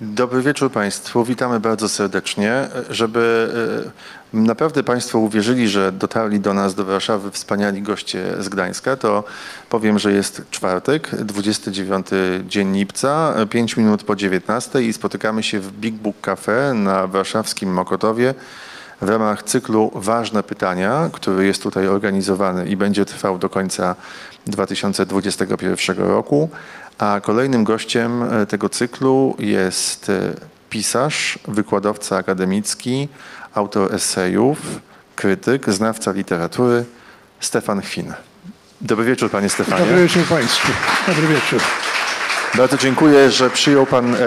Dobry wieczór Państwu. Witamy bardzo serdecznie. Żeby e, naprawdę Państwo uwierzyli, że dotarli do nas, do Warszawy wspaniali goście z Gdańska, to powiem, że jest czwartek, 29 dzień lipca, 5 minut po 19 i spotykamy się w Big Book Cafe na warszawskim Mokotowie w ramach cyklu Ważne Pytania, który jest tutaj organizowany i będzie trwał do końca 2021 roku. A kolejnym gościem e, tego cyklu jest e, pisarz, wykładowca akademicki, autor esejów, krytyk, znawca literatury Stefan Chwin. Dobry wieczór, panie Stefanie. Dobry wieczór państwu. Dobry wieczór. Bardzo dziękuję, że przyjął Pan e,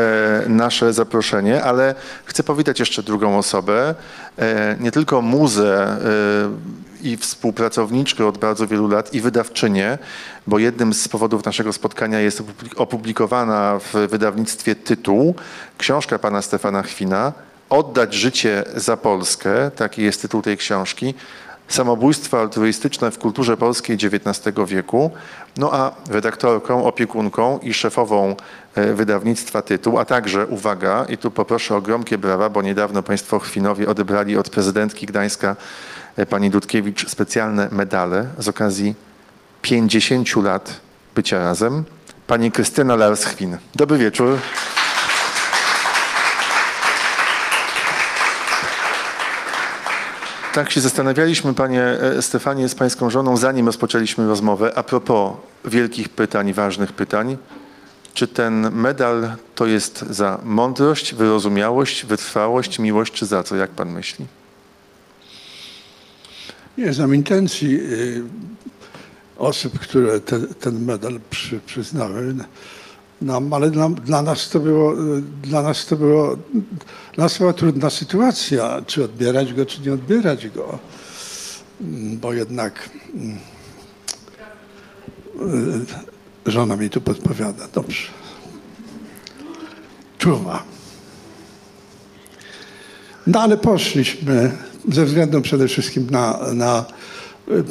nasze zaproszenie, ale chcę powitać jeszcze drugą osobę, e, nie tylko muzę e, i współpracowniczkę od bardzo wielu lat i wydawczynię, bo jednym z powodów naszego spotkania jest opublikowana w wydawnictwie tytuł książka pana Stefana Chwina Oddać życie za Polskę, taki jest tytuł tej książki. Samobójstwo altruistyczne w kulturze polskiej XIX wieku. No a redaktorką, opiekunką i szefową e, wydawnictwa tytuł, a także, uwaga, i tu poproszę o gromkie brawa, bo niedawno Państwo Chwinowie odebrali od prezydentki Gdańska e, pani Dudkiewicz specjalne medale z okazji 50 lat bycia razem. Pani Krystyna Lars-Chwin. Dobry wieczór. Tak się zastanawialiśmy, panie e, Stefanie, z pańską żoną, zanim rozpoczęliśmy rozmowę, a propos wielkich pytań, ważnych pytań. Czy ten medal to jest za mądrość, wyrozumiałość, wytrwałość, miłość, czy za co? Jak pan myśli? Nie znam intencji y, osób, które te, ten medal przy, przyznały nam, ale dla, dla, nas to było, dla nas to było, dla nas była trudna sytuacja, czy odbierać go, czy nie odbierać go, bo jednak y, żona mi tu podpowiada, dobrze, czuwa. No ale poszliśmy ze względu przede wszystkim na, na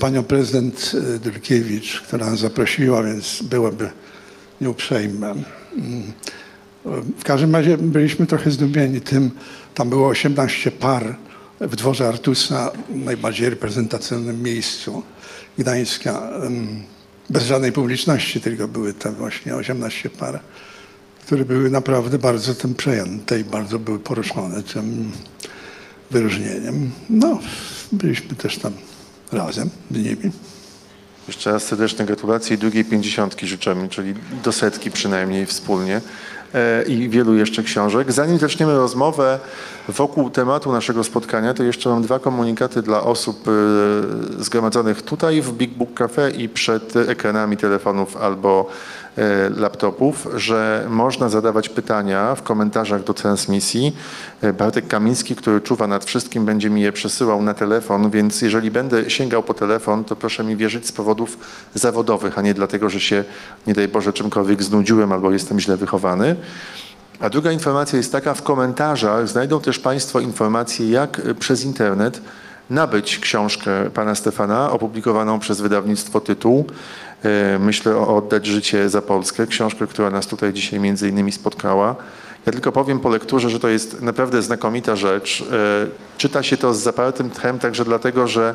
panią prezydent Dulkiewicz, która nas zaprosiła, więc byłoby nieuprzejme. W każdym razie byliśmy trochę zdumieni tym, tam było 18 par w dworze Artusa, najbardziej reprezentacyjnym miejscu Gdańska, bez żadnej publiczności, tylko były tam właśnie 18 par, które były naprawdę bardzo tym przejęte i bardzo były poruszone tym wyróżnieniem. No, byliśmy też tam razem z nimi. Jeszcze raz serdeczne gratulacje i drugiej pięćdziesiątki życzymy, czyli do setki przynajmniej wspólnie e, i wielu jeszcze książek. Zanim zaczniemy rozmowę wokół tematu naszego spotkania, to jeszcze mam dwa komunikaty dla osób e, zgromadzonych tutaj w Big Book Cafe i przed ekranami telefonów albo laptopów, że można zadawać pytania w komentarzach do transmisji. E, Bartek Kamiński, który czuwa nad wszystkim, będzie mi je przesyłał na telefon, więc jeżeli będę sięgał po telefon, to proszę mi wierzyć z powodów zawodowych, a nie dlatego, że się, nie daj Boże, czymkolwiek znudziłem albo jestem źle wychowany. A druga informacja jest taka, w komentarzach znajdą też Państwo informacje, jak przez internet nabyć książkę pana Stefana, opublikowaną przez wydawnictwo Tytuł. E, myślę o Oddać życie za Polskę, książkę, która nas tutaj dzisiaj między innymi spotkała. Ja tylko powiem po lekturze, że to jest naprawdę znakomita rzecz. E, czyta się to z zapartym tchem także dlatego, że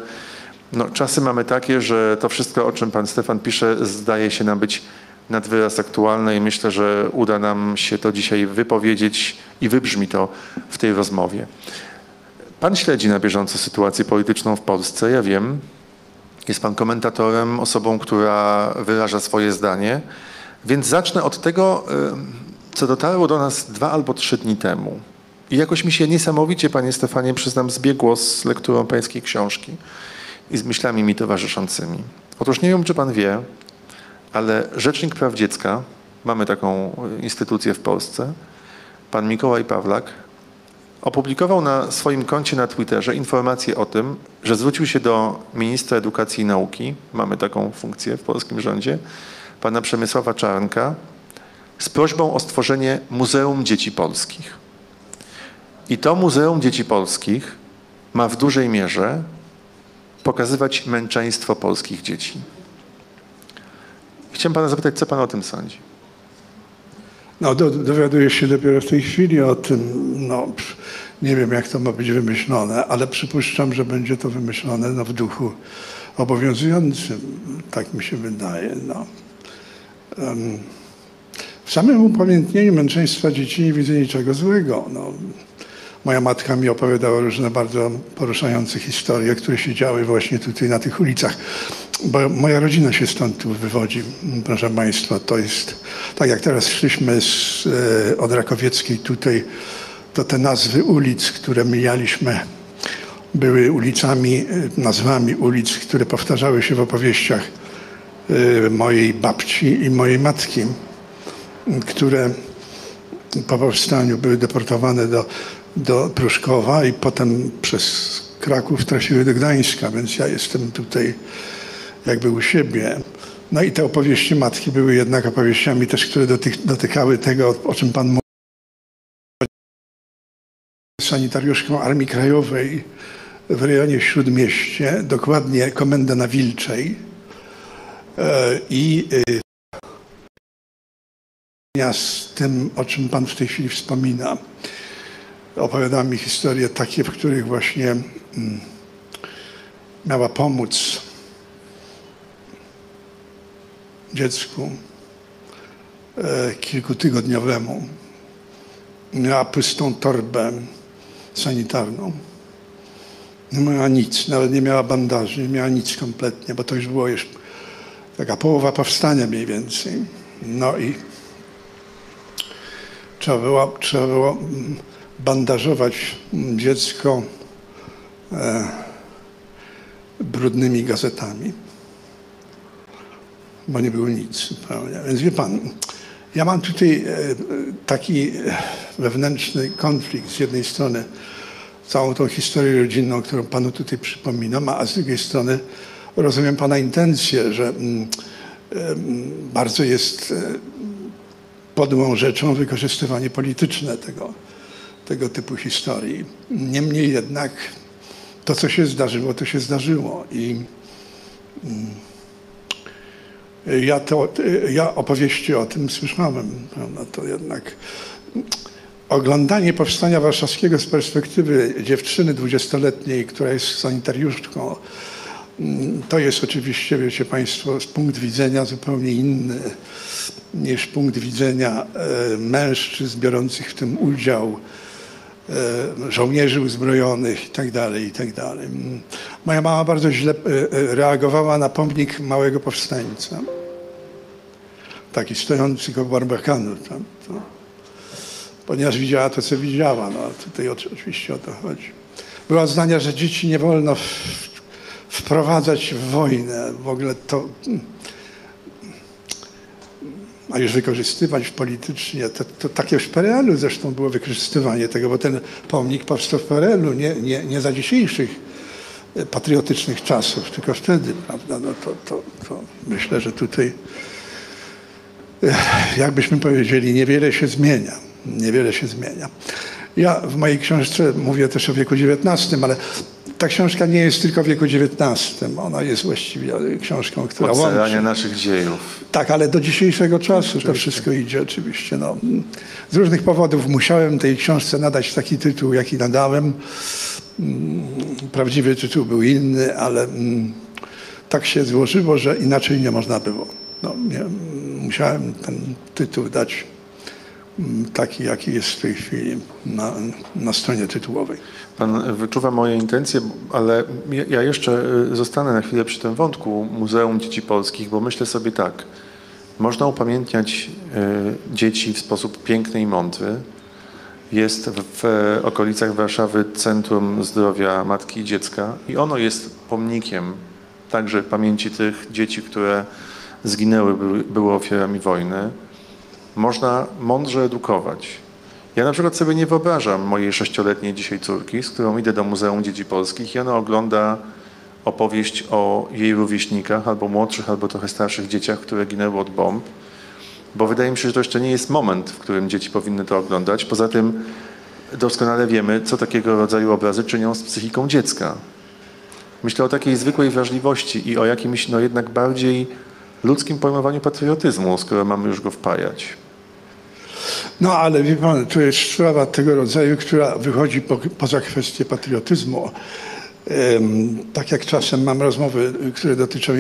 no, czasy mamy takie, że to wszystko, o czym pan Stefan pisze, zdaje się nam być nad wyraz aktualne i myślę, że uda nam się to dzisiaj wypowiedzieć i wybrzmi to w tej rozmowie. Pan śledzi na bieżąco sytuację polityczną w Polsce, ja wiem. Jest pan komentatorem, osobą, która wyraża swoje zdanie. Więc zacznę od tego, co dotarło do nas dwa albo trzy dni temu. I jakoś mi się niesamowicie, panie Stefanie, przyznam, zbiegło z lekturą pańskiej książki i z myślami mi towarzyszącymi. Otóż nie wiem, czy pan wie, ale Rzecznik Praw Dziecka, mamy taką instytucję w Polsce, pan Mikołaj Pawlak, opublikował na swoim koncie na Twitterze informację o tym, że zwrócił się do ministra edukacji i nauki, mamy taką funkcję w polskim rządzie, pana Przemysława Czarnka, z prośbą o stworzenie Muzeum Dzieci Polskich. I to Muzeum Dzieci Polskich ma w dużej mierze pokazywać męczeństwo polskich dzieci. Chciałem pana zapytać, co pan o tym sądzi? No, do, dowiaduję się dopiero w tej chwili o tym. No, nie wiem, jak to ma być wymyślone, ale przypuszczam, że będzie to wymyślone no, w duchu obowiązującym. Tak mi się wydaje. No. W samym upamiętnieniu męczeństwa dzieci nie widzę niczego złego. No, moja matka mi opowiadała różne bardzo poruszające historie, które się działy właśnie tutaj na tych ulicach. Bo moja rodzina się stąd tu wywodzi, proszę Państwa. To jest, tak jak teraz szliśmy z, e, od Rakowieckiej tutaj, to te nazwy ulic, które mijaliśmy, były ulicami, e, nazwami ulic, które powtarzały się w opowieściach e, mojej babci i mojej matki, które po powstaniu były deportowane do, do Pruszkowa i potem przez Kraków trafiły do Gdańska, więc ja jestem tutaj jakby u siebie. No i te opowieści matki były jednak opowieściami też, które dotyk, dotykały tego, o czym Pan mówił. Sanitariuszką Armii Krajowej w rejonie Śródmieście, dokładnie Komenda na Wilczej e, i e, z tym, o czym Pan w tej chwili wspomina. Opowiadała mi historie takie, w których właśnie mm, miała pomóc dziecku e, kilkutygodniowemu. Miała pustą torbę sanitarną. Nie miała nic, nawet nie miała bandaży, nie miała nic kompletnie, bo to już było już taka połowa powstania mniej więcej. No i trzeba było, trzeba było bandażować dziecko e, brudnymi gazetami bo nie było nic zupełnie. Więc wie pan, ja mam tutaj e, taki wewnętrzny konflikt. Z jednej strony całą tą historię rodzinną, którą panu tutaj przypominam, a z drugiej strony rozumiem pana intencję, że mm, bardzo jest e, podłą rzeczą wykorzystywanie polityczne tego, tego typu historii. Niemniej jednak to, co się zdarzyło, to się zdarzyło i mm, ja, to, ja opowieści o tym słyszałem. To jednak oglądanie powstania warszawskiego z perspektywy dziewczyny dwudziestoletniej, która jest sanitariuszką, to jest oczywiście, wiecie Państwo, punkt widzenia zupełnie inny niż punkt widzenia e, mężczyzn biorących w tym udział, e, żołnierzy uzbrojonych itd., tak itd. Tak Moja mama bardzo źle e, reagowała na pomnik małego powstańca taki stojący koło Barbakanu. Tam, ponieważ widziała to, co widziała. No, tutaj oczywiście o to chodzi. Była zdania, że dzieci nie wolno w, wprowadzać w wojnę. W ogóle to... A już wykorzystywać politycznie, to, to takie w PRL-u zresztą było wykorzystywanie tego, bo ten pomnik powstał w PRL-u, nie, nie, nie za dzisiejszych patriotycznych czasów, tylko wtedy, prawda? No to, to, to myślę, że tutaj jakbyśmy powiedzieli, niewiele się zmienia. Niewiele się zmienia. Ja w mojej książce mówię też o wieku XIX, ale ta książka nie jest tylko o wieku XIX. Ona jest właściwie książką, która Ocalania łączy. naszych dziejów. Tak, ale do dzisiejszego czasu oczywiście. to wszystko idzie oczywiście. No. Z różnych powodów musiałem tej książce nadać taki tytuł, jaki nadałem. Mm, prawdziwy tytuł był inny, ale mm, tak się złożyło, że inaczej nie można było. No, nie, musiałem ten tytuł dać mm, taki, jaki jest w tej chwili na, na stronie tytułowej. Pan wyczuwa moje intencje, ale ja jeszcze y, zostanę na chwilę przy tym wątku Muzeum Dzieci Polskich, bo myślę sobie tak, można upamiętniać y, dzieci w sposób piękny i mądry. Jest w okolicach Warszawy Centrum Zdrowia Matki i Dziecka i ono jest pomnikiem także pamięci tych dzieci, które zginęły, były, ofiarami wojny. Można mądrze edukować. Ja na przykład sobie nie wyobrażam mojej sześcioletniej dzisiaj córki, z którą idę do Muzeum Dzieci Polskich i ona ogląda opowieść o jej rówieśnikach, albo młodszych, albo trochę starszych dzieciach, które ginęły od bomb, bo wydaje mi się, że to jeszcze nie jest moment, w którym dzieci powinny to oglądać. Poza tym doskonale wiemy, co takiego rodzaju obrazy czynią z psychiką dziecka. Myślę o takiej zwykłej wrażliwości i o jakimś no jednak bardziej ludzkim pojmowaniu patriotyzmu, skoro mamy już go wpajać. No ale wie pan, to jest sprawa tego rodzaju, która wychodzi po, poza kwestię patriotyzmu. Tak jak czasem mam rozmowy, które dotyczą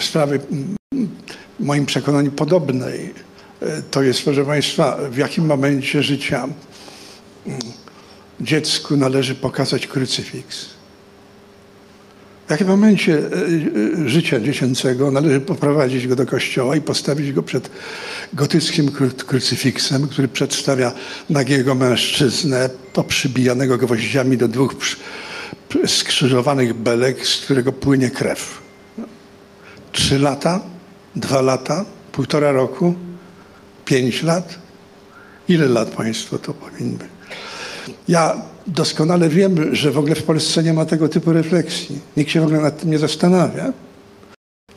sprawy w moim przekonaniu podobnej. E, to jest, proszę Państwa, w jakim momencie życia dziecku należy pokazać krucyfiks. W jakim momencie e, e, życia dziecięcego należy poprowadzić go do kościoła i postawić go przed gotyckim krucyfiksem, który przedstawia nagiego mężczyznę poprzybijanego gwoździami do dwóch skrzyżowanych belek, z którego płynie krew. Trzy lata, dwa lata, półtora roku, pięć lat. Ile lat państwo to powinny? Ja doskonale wiem, że w ogóle w Polsce nie ma tego typu refleksji. Nikt się w ogóle nad tym nie zastanawia.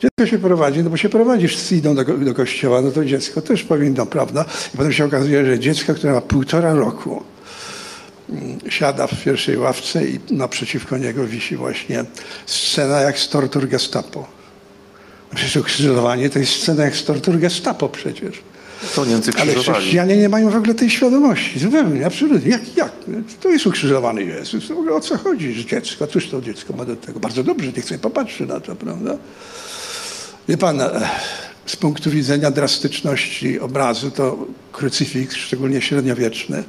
Dziecko się prowadzi, no bo się prowadzi, wszyscy idą do, do kościoła, no to dziecko też powinno, prawda? I potem się okazuje, że dziecko, które ma półtora roku, mm, siada w pierwszej ławce i naprzeciwko niego wisi właśnie scena jak z tortur gestapo. Przecież ukrzyżowanie to jest scena jak z tortur gestapo przecież. To Niemcy Ale krzyżowali. chrześcijanie nie mają w ogóle tej świadomości. Zupełnie, absolutnie. Jak, jak? To jest ukrzyżowany Jezus. W ogóle o co chodzi? Że dziecko, cóż to dziecko ma do tego? Bardzo dobrze, niech sobie popatrzy na to, prawda? Wie pan, e, z punktu widzenia drastyczności obrazu, to krucyfiks, szczególnie średniowieczny,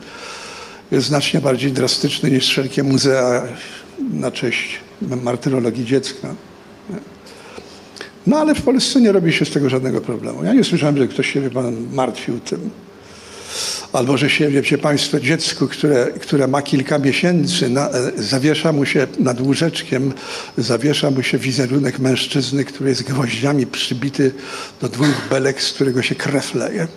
jest znacznie bardziej drastyczny niż wszelkie muzea na cześć martyrologii dziecka. No ale w Polsce nie robi się z tego żadnego problemu. Ja nie słyszałem, że ktoś się pan martwił tym. Albo że się, wiecie Państwo, dziecku, które, które ma kilka miesięcy, na, zawiesza mu się nad łóżeczkiem, zawiesza mu się wizerunek mężczyzny, który jest gwoździami przybity do dwóch belek, z którego się krew leje.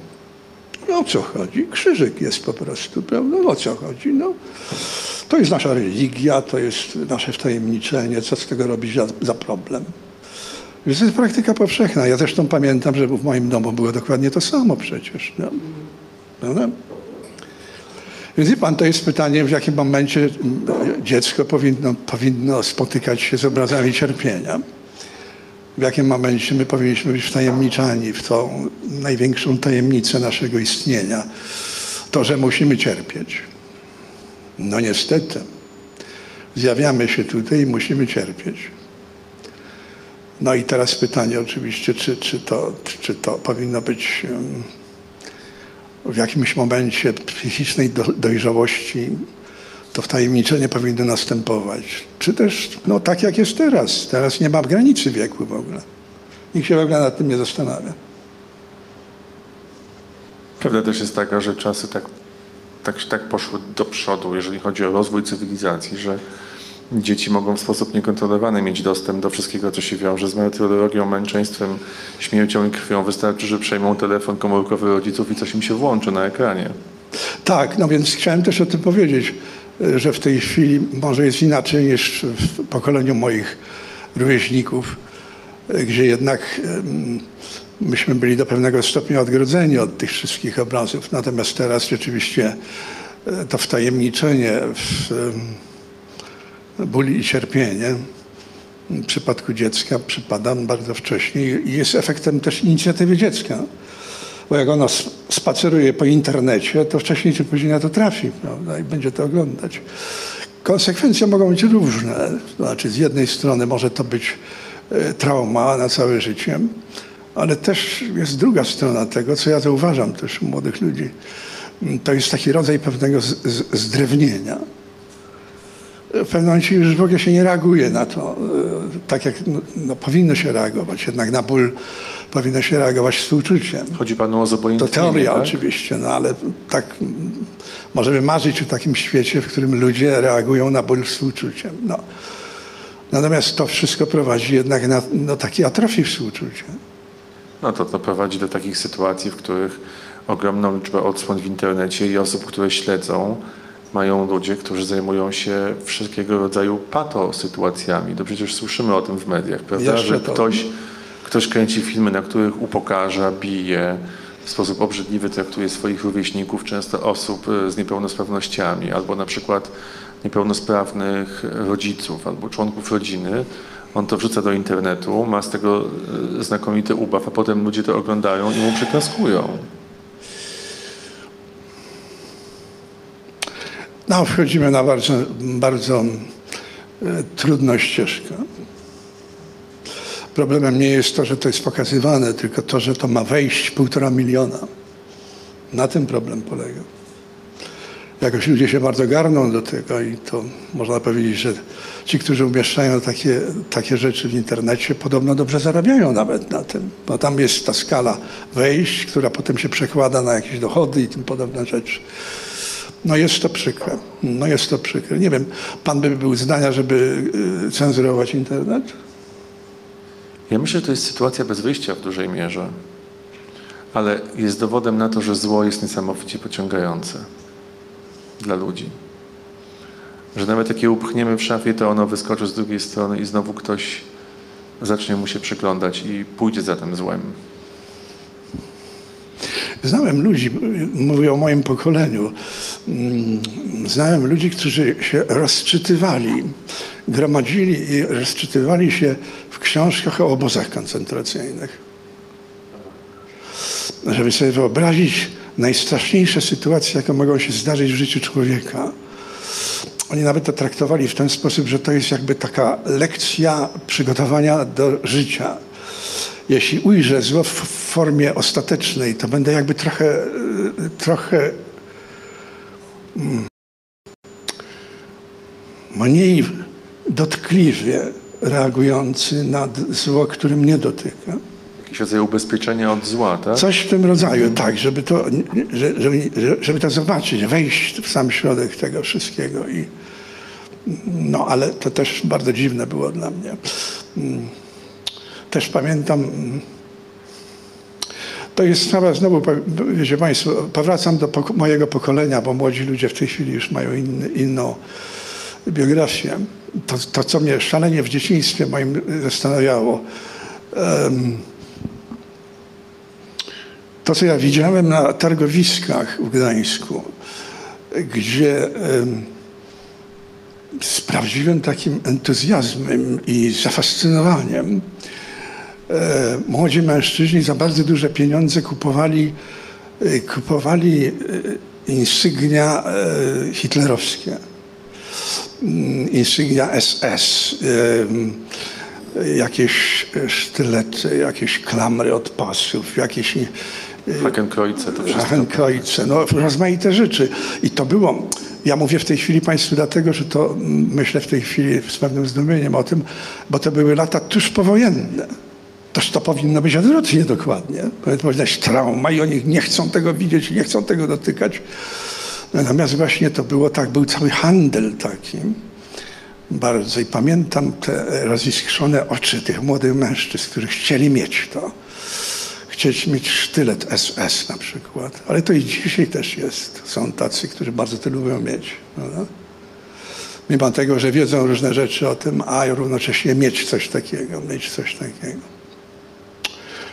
No o co chodzi? Krzyżyk jest po prostu, prawda? O co chodzi? No, to jest nasza religia, to jest nasze wtajemniczenie. Co z tego robić za, za problem? Więc to jest praktyka powszechna. Ja zresztą pamiętam, że w moim domu było dokładnie to samo przecież. No. Prawda? Więc wie pan, to jest pytanie, w jakim momencie dziecko powinno, powinno spotykać się z obrazami cierpienia. W jakim momencie my powinniśmy być wtajemniczani w tą największą tajemnicę naszego istnienia. To, że musimy cierpieć. No niestety. Zjawiamy się tutaj i musimy cierpieć. No i teraz pytanie oczywiście, czy, czy, to, czy to powinno być w jakimś momencie psychicznej dojrzałości to wtajemniczenie powinno następować. Czy też, no tak jak jest teraz. Teraz nie ma granicy wieku w ogóle. Nikt się w ogóle nad tym nie zastanawia. Prawda też jest taka, że czasy tak, tak, tak poszły do przodu, jeżeli chodzi o rozwój cywilizacji, że dzieci mogą w sposób niekontrolowany mieć dostęp do wszystkiego, co się wiąże z martyrologią, męczeństwem, śmiercią i krwią. Wystarczy, że przejmą telefon komórkowy rodziców i coś im się włączy na ekranie. Tak, no więc chciałem też o tym powiedzieć, że w tej chwili może jest inaczej niż w pokoleniu moich rówieśników, gdzie jednak myśmy byli do pewnego stopnia odgrodzeni od tych wszystkich obrazów. Natomiast teraz rzeczywiście e, to wtajemniczenie w ból i cierpienie w przypadku dziecka przypada bardzo wcześnie i jest efektem też inicjatywy dziecka. Bo jak ono spaceruje po internecie, to wcześniej czy później na to trafi prawda? i będzie to oglądać. Konsekwencje mogą być różne. Znaczy, z jednej strony może to być e, trauma na całe życie, ale też jest druga strona tego, co ja zauważam też u młodych ludzi. To jest taki rodzaj pewnego zdrewnienia w pewnym momencie już w ogóle się nie reaguje na to, e, tak jak no, no, powinno się reagować. Jednak na ból powinno się reagować współczuciem. Chodzi panu o zobojętnienie, To teoria tak? oczywiście, no ale tak możemy marzyć o takim świecie, w którym ludzie reagują na ból współczuciem. No. Natomiast to wszystko prowadzi jednak na no, takiej atrofii współczucia. No to to prowadzi do takich sytuacji, w których ogromną liczbę odsłon w internecie i osób, które śledzą, mają ludzie, którzy zajmują się wszelkiego rodzaju pato sytuacjami. To przecież słyszymy o tym w mediach, prawda? Jeszcze Że to- ktoś, ktoś kręci filmy, na których upokarza, bije, w sposób obrzydliwy traktuje swoich rówieśników, często osób e, z niepełnosprawnościami, albo na przykład niepełnosprawnych rodziców, albo członków rodziny. On to wrzuca do internetu, ma z tego e, znakomity ubaw, a potem ludzie to oglądają i mu przyklaskują. No, wchodzimy na bardzo, bardzo e, trudną ścieżkę. Problemem nie jest to, że to jest pokazywane, tylko to, że to ma wejść półtora miliona. Na tym problem polega. Jakoś ludzie się bardzo garną do tego i to można powiedzieć, że ci, którzy umieszczają takie, takie rzeczy w internecie, podobno dobrze zarabiają nawet na tym, bo tam jest ta skala wejść, która potem się przekłada na jakieś dochody i tym podobne rzeczy. No jest to przykre. No jest to przykre. Nie wiem, pan by był zdania, żeby y, cenzurować internet? Ja myślę, że to jest sytuacja bez wyjścia w dużej mierze, ale jest dowodem na to, że zło jest niesamowicie pociągające dla ludzi. Że nawet jak je upchniemy w szafie, to ono wyskoczy z drugiej strony i znowu ktoś zacznie mu się przyglądać i pójdzie za tym złem. Znałem ludzi, mówię o moim pokoleniu, mm, znałem ludzi, którzy się rozczytywali, gromadzili i rozczytywali się w książkach o obozach koncentracyjnych. Żeby sobie wyobrazić najstraszniejsze sytuacje, jakie mogą się zdarzyć w życiu człowieka. Oni nawet to traktowali w ten sposób, że to jest jakby taka lekcja przygotowania do życia. Jeśli ujrzę zło w formie ostatecznej, to będę jakby trochę, trochę mm, mniej dotkliwie reagujący na zło, które mnie dotyka. Jakiś rodzaj ubezpieczenia od zła, tak? Coś w tym rodzaju, tak, żeby to, że- żeby, żeby to zobaczyć, wejść w sam środek tego wszystkiego. I, no, ale to też bardzo dziwne było dla mnie. Też pamiętam, to jest sprawa, znowu, wiecie Państwo, powracam do mojego pokolenia, bo młodzi ludzie w tej chwili już mają inną biografię. To, to, co mnie szalenie w dzieciństwie moim zastanawiało, em, to, co ja widziałem na targowiskach w Gdańsku, gdzie em, z prawdziwym takim entuzjazmem i zafascynowaniem młodzi mężczyźni za bardzo duże pieniądze kupowali, e, kupowali e, insygnia e, hitlerowskie, Mm, insygnia SS, jakieś sztylety, jakieś klamry od pasów, jakieś Hakenkreuze, to wszystko. Hakenkreuze, no rozmaite rzeczy. I to było, ja mówię w tej chwili Państwu dlatego, że to mm, myślę w tej chwili z pewnym zdumieniem o tym, bo to były lata tuż powojenne. Toż to powinno być odwrotnie dokładnie. Powinno być trauma i oni nie chcą tego widzieć, nie chcą tego dotykać. Natomiast właśnie to było tak, był cały handel taki bardzo i pamiętam te roziskrzone oczy tych młodych mężczyzn, którzy chcieli mieć to. Chcieć mieć sztylet SS na przykład, ale to i dzisiaj też jest. Są tacy, którzy bardzo to lubią mieć. Prawda? Mimo tego, że wiedzą różne rzeczy o tym, a równocześnie mieć coś takiego, mieć coś takiego.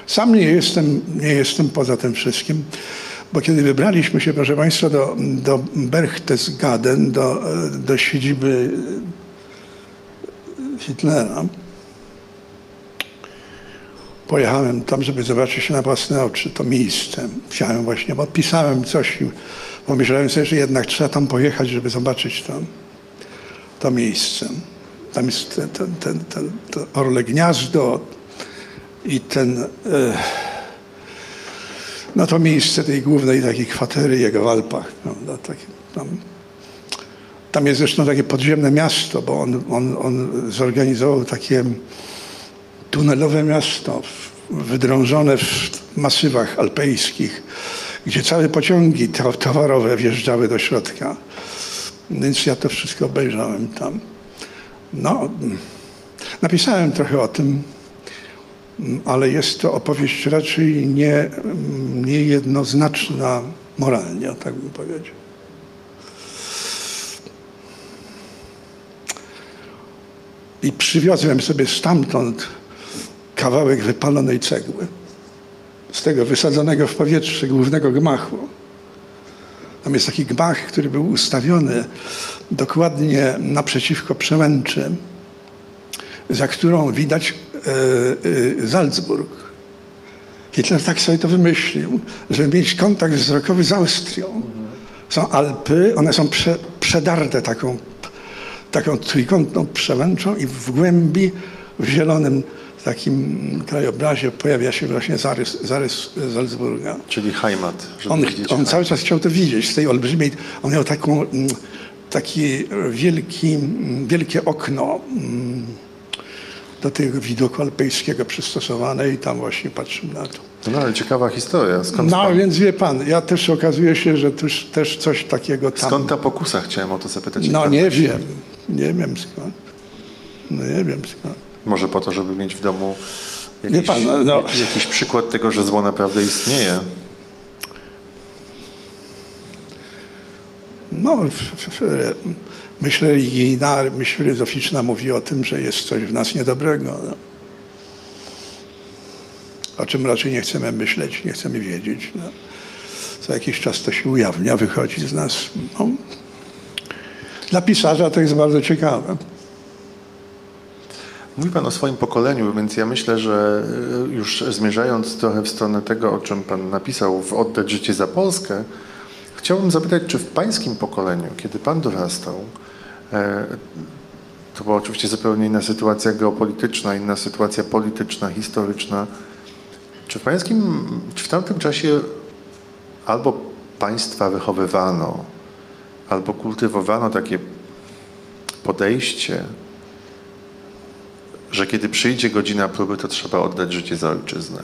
Sam nie jestem, nie jestem poza tym wszystkim, bo kiedy wybraliśmy się, proszę Państwa, do, do Berchtesgaden, do, do siedziby Hitlera, pojechałem tam, żeby zobaczyć na własne oczy to miejsce. Chciałem właśnie, bo pisałem coś i pomyślałem sobie, że jednak trzeba tam pojechać, żeby zobaczyć to, to miejsce. Tam jest ten, ten, ten, to Orle Gniazdo i ten, e, no to miejsce tej głównej takiej kwatery jego w Alpach. Prawda? Tam, tam jest zresztą takie podziemne miasto, bo on, on, on zorganizował takie tunelowe miasto wydrążone w masywach alpejskich, gdzie całe pociągi to- towarowe wjeżdżały do środka. Więc ja to wszystko obejrzałem tam. No, napisałem trochę o tym. Ale jest to opowieść raczej nie, niejednoznaczna moralnie, tak bym powiedział. I przywiozłem sobie stamtąd kawałek wypalonej cegły. Z tego wysadzonego w powietrze głównego gmachu. Tam jest taki gmach, który był ustawiony dokładnie naprzeciwko przełęczy, za którą widać Salzburg. Hitler tak sobie to wymyślił, żeby mieć kontakt wzrokowy z Austrią. Są Alpy, one są prze, przedarte taką, taką trójkątną przełęczą i w głębi, w zielonym takim krajobrazie pojawia się właśnie zarys, zarys Salzburga. Czyli Heimat. On, on cały czas chciał to widzieć z tej olbrzymiej. On miał taką, mm, taki wielki, mm, wielkie okno mm, do tego widoku alpejskiego przystosowane i tam właśnie patrzył na to. No ale ciekawa historia. Skąd, No pan, więc wie pan, ja też okazuje się, że też, też coś takiego tam. skąd ta pokusa? Chciałem o to zapytać. No Pan- nie wiem, nie wiem skąd. No nie wiem skąd. Może po to, żeby mieć w domu jakiś, pan, no- no. jakiś przykład tego, że zło naprawdę istnieje. No, myśl religijna, myśl filozoficzna mówi o tym, że jest coś w nas niedobrego. No. O czym raczej nie chcemy myśleć, nie chcemy wiedzieć. No. Co jakiś czas to się ujawnia, wychodzi z nas. No. Dla pisarza to jest bardzo ciekawe. Mówi Pan o swoim pokoleniu, więc ja myślę, że y, już zmierzając trochę w stronę tego, o czym Pan napisał w Oddać życie za Polskę, chciałbym zapytać, czy w Pańskim pokoleniu, kiedy Pan dorastał, e, to była oczywiście zupełnie inna sytuacja geopolityczna, inna sytuacja polityczna, historyczna, czy w Pańskim, czy w tamtym czasie albo Państwa wychowywano, albo kultywowano takie podejście, że kiedy przyjdzie godzina próby, to trzeba oddać życie za ojczyznę.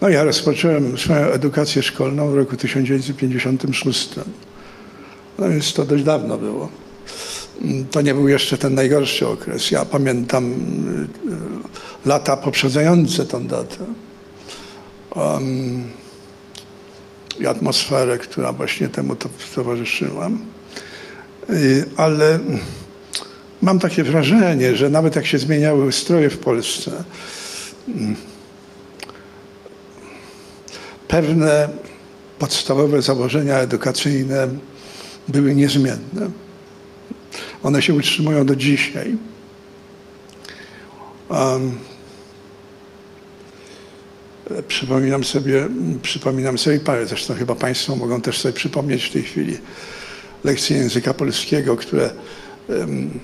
No ja rozpocząłem swoją edukację szkolną w roku 1956. No więc to dość dawno było. Mm, To nie był jeszcze ten najgorszy okres. Ja pamiętam y, lata poprzedzające tą datę. Um, I atmosferę, która właśnie temu to towarzyszyła. Y, Ale mam takie wrażenie, że nawet jak się zmieniały ustroje w Polsce, pewne podstawowe założenia edukacyjne były niezmienne. One się utrzymują do dzisiaj. Um, przypominam sobie, przypominam sobie parę, zresztą chyba Państwo mogą też sobie przypomnieć w tej chwili lekcje języka polskiego, które em,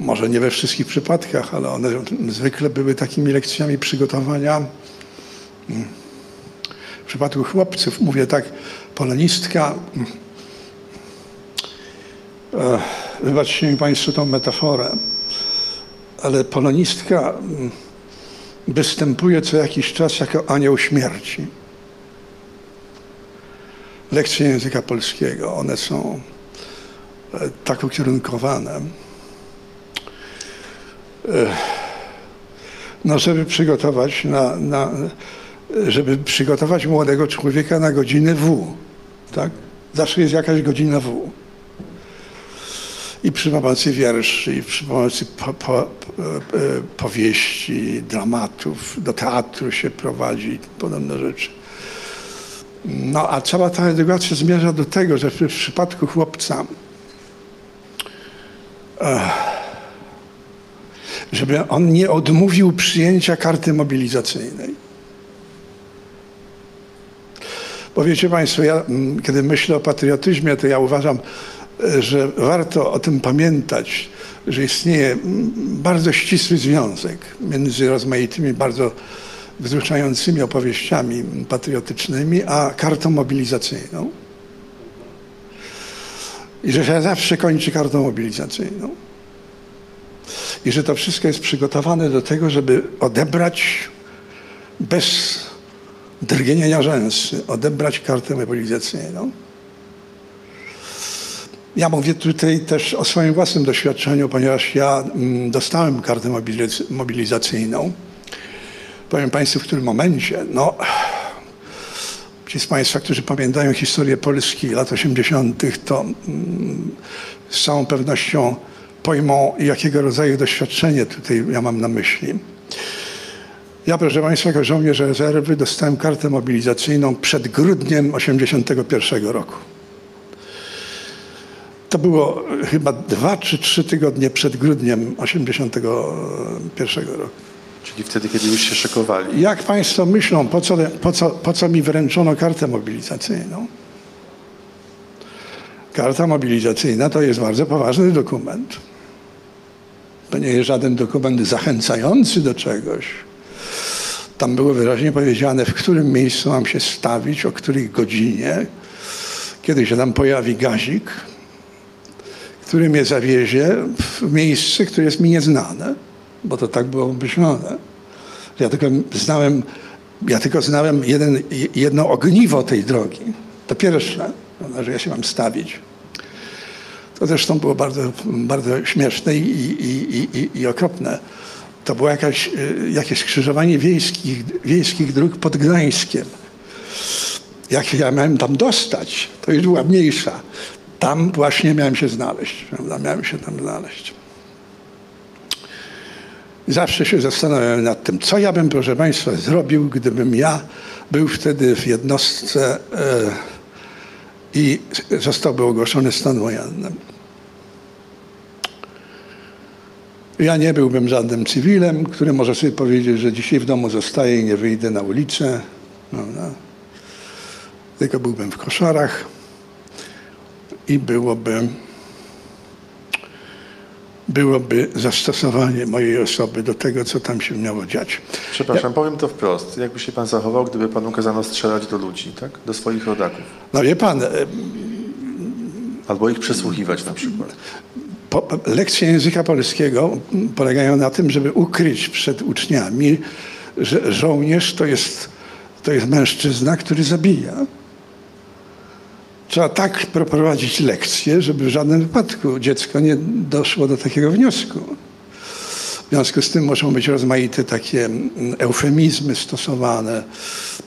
może nie we wszystkich przypadkach, ale one zwykle były takimi lekcjami przygotowania przypadku chłopców mówię tak, polonistka, wybaczcie mi Państwo tą metaforę, ale polonistka mm, występuje co jakiś czas jako anioł śmierci. Lekcje języka polskiego, one są e, tak ukierunkowane, no żeby przygotować na, na żeby przygotować młodego człowieka na godzinę W. Tak? Zawsze jest jakaś godzina W. I przy pomocy wierszy, i przy pomocy po, po, e, powieści, dramatów, do teatru się prowadzi podobne rzeczy. No a cała ta edukacja zmierza do tego, że w, przypadku chłopca, eh, żeby on nie odmówił przyjęcia karty mobilizacyjnej. Bo wiecie Państwo, ja mm, kiedy myślę o patriotyzmie, to ja uważam, e, że warto o tym pamiętać, że istnieje mm, bardzo ścisły związek między rozmaitymi, bardzo wzruszającymi opowieściami patriotycznymi, a kartą mobilizacyjną. I że się zawsze kończy kartą mobilizacyjną. I że to wszystko jest przygotowane do tego, żeby odebrać bez drgnienia rzęsy, odebrać kartę mobilizacyjną. Ja mówię tutaj też o swoim własnym doświadczeniu, ponieważ ja mm, dostałem kartę mobiliz- mobilizacyjną. Powiem Państwu, w którym momencie, no, ci z Państwa, którzy pamiętają historię Polski lat 80., to mm, z całą pewnością pojmą, jakiego rodzaju doświadczenie tutaj ja mam na myśli. Ja, proszę Państwa, jako żołnierz rezerwy dostałem kartę mobilizacyjną przed grudniem 81 roku. To było chyba dwa czy trzy tygodnie przed grudniem 81 roku. Czyli wtedy, kiedy już się szykowali. Jak Państwo myślą, po co, po co, po co mi wręczono kartę mobilizacyjną? Karta mobilizacyjna to jest bardzo poważny dokument. To nie jest żaden dokument zachęcający do czegoś. Tam było wyraźnie powiedziane, w którym miejscu mam się stawić, o której godzinie, kiedy się tam pojawi gazik, który mnie zawiezie w miejsce, które jest mi nieznane, bo to tak było myślone. Ja tylko znałem, ja tylko znałem jeden, jedno ogniwo tej drogi. To pierwsze, że ja się mam stawić. To zresztą było bardzo, bardzo śmieszne i, i, i, i okropne. To było jakaś, jakieś skrzyżowanie wiejskich, wiejskich dróg pod Gdańskiem. Jak ja miałem tam dostać, to już była mniejsza. Tam właśnie miałem się znaleźć. Prawda? Miałem się tam znaleźć. Zawsze się zastanawiałem nad tym, co ja bym, proszę Państwa, zrobił, gdybym ja był wtedy w jednostce e, i zostałby ogłoszony stan wojenny. Ja nie byłbym żadnym cywilem, który może sobie powiedzieć, że dzisiaj w domu zostaję i nie wyjdę na ulicę. Prawda? Tylko byłbym w koszarach i byłoby, byłoby zastosowanie mojej osoby do tego, co tam się miało dziać. Przepraszam, ja... powiem to wprost. Jakby się pan zachował, gdyby panu kazano strzelać do ludzi, tak? Do swoich rodaków? No wie pan... Albo ich przesłuchiwać na przykład. Po, lekcje języka polskiego polegają na tym, żeby ukryć przed uczniami, że żołnierz to jest, to jest mężczyzna, który zabija. Trzeba tak prowadzić lekcje, żeby w żadnym wypadku dziecko nie doszło do takiego wniosku. W związku z tym muszą być rozmaite takie mm, eufemizmy stosowane,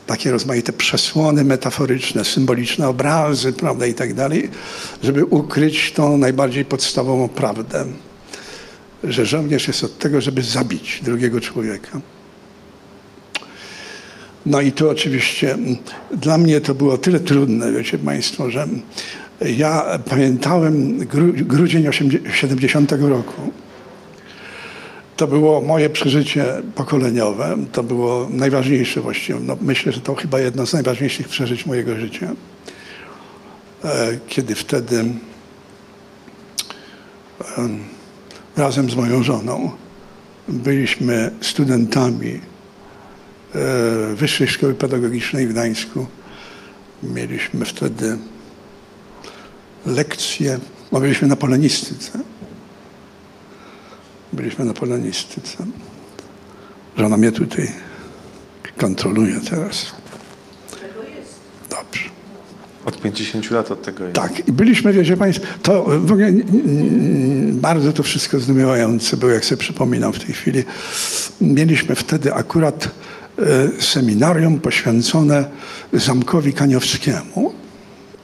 takie rozmaite przesłony metaforyczne, symboliczne obrazy, prawda, i tak dalej, żeby ukryć tą najbardziej podstawową prawdę, że żołnierz jest od tego, żeby zabić drugiego człowieka. No i to oczywiście mm, dla mnie to było tyle trudne, wiecie Państwo, że ja pamiętałem gru, grudzień 70 roku. To było moje przeżycie pokoleniowe. To było najważniejsze właściwie. No, myślę, że to chyba jedno z najważniejszych przeżyć mojego życia. E, kiedy wtedy razem z moją żoną byliśmy studentami E, Wyższej Szkoły Pedagogicznej w Gdańsku. Mieliśmy wtedy lekcje, bo byliśmy na polonistyce. Byliśmy na polonistyce. Żona mnie tutaj kontroluje teraz. Dobrze. Od 50 lat od tego jest. Tak, i byliśmy, wiecie Państwo, to w ogóle bardzo to wszystko zdumiewające było, jak sobie przypominam w tej chwili. Mieliśmy wtedy akurat E, seminarium poświęcone Zamkowi Kaniowskiemu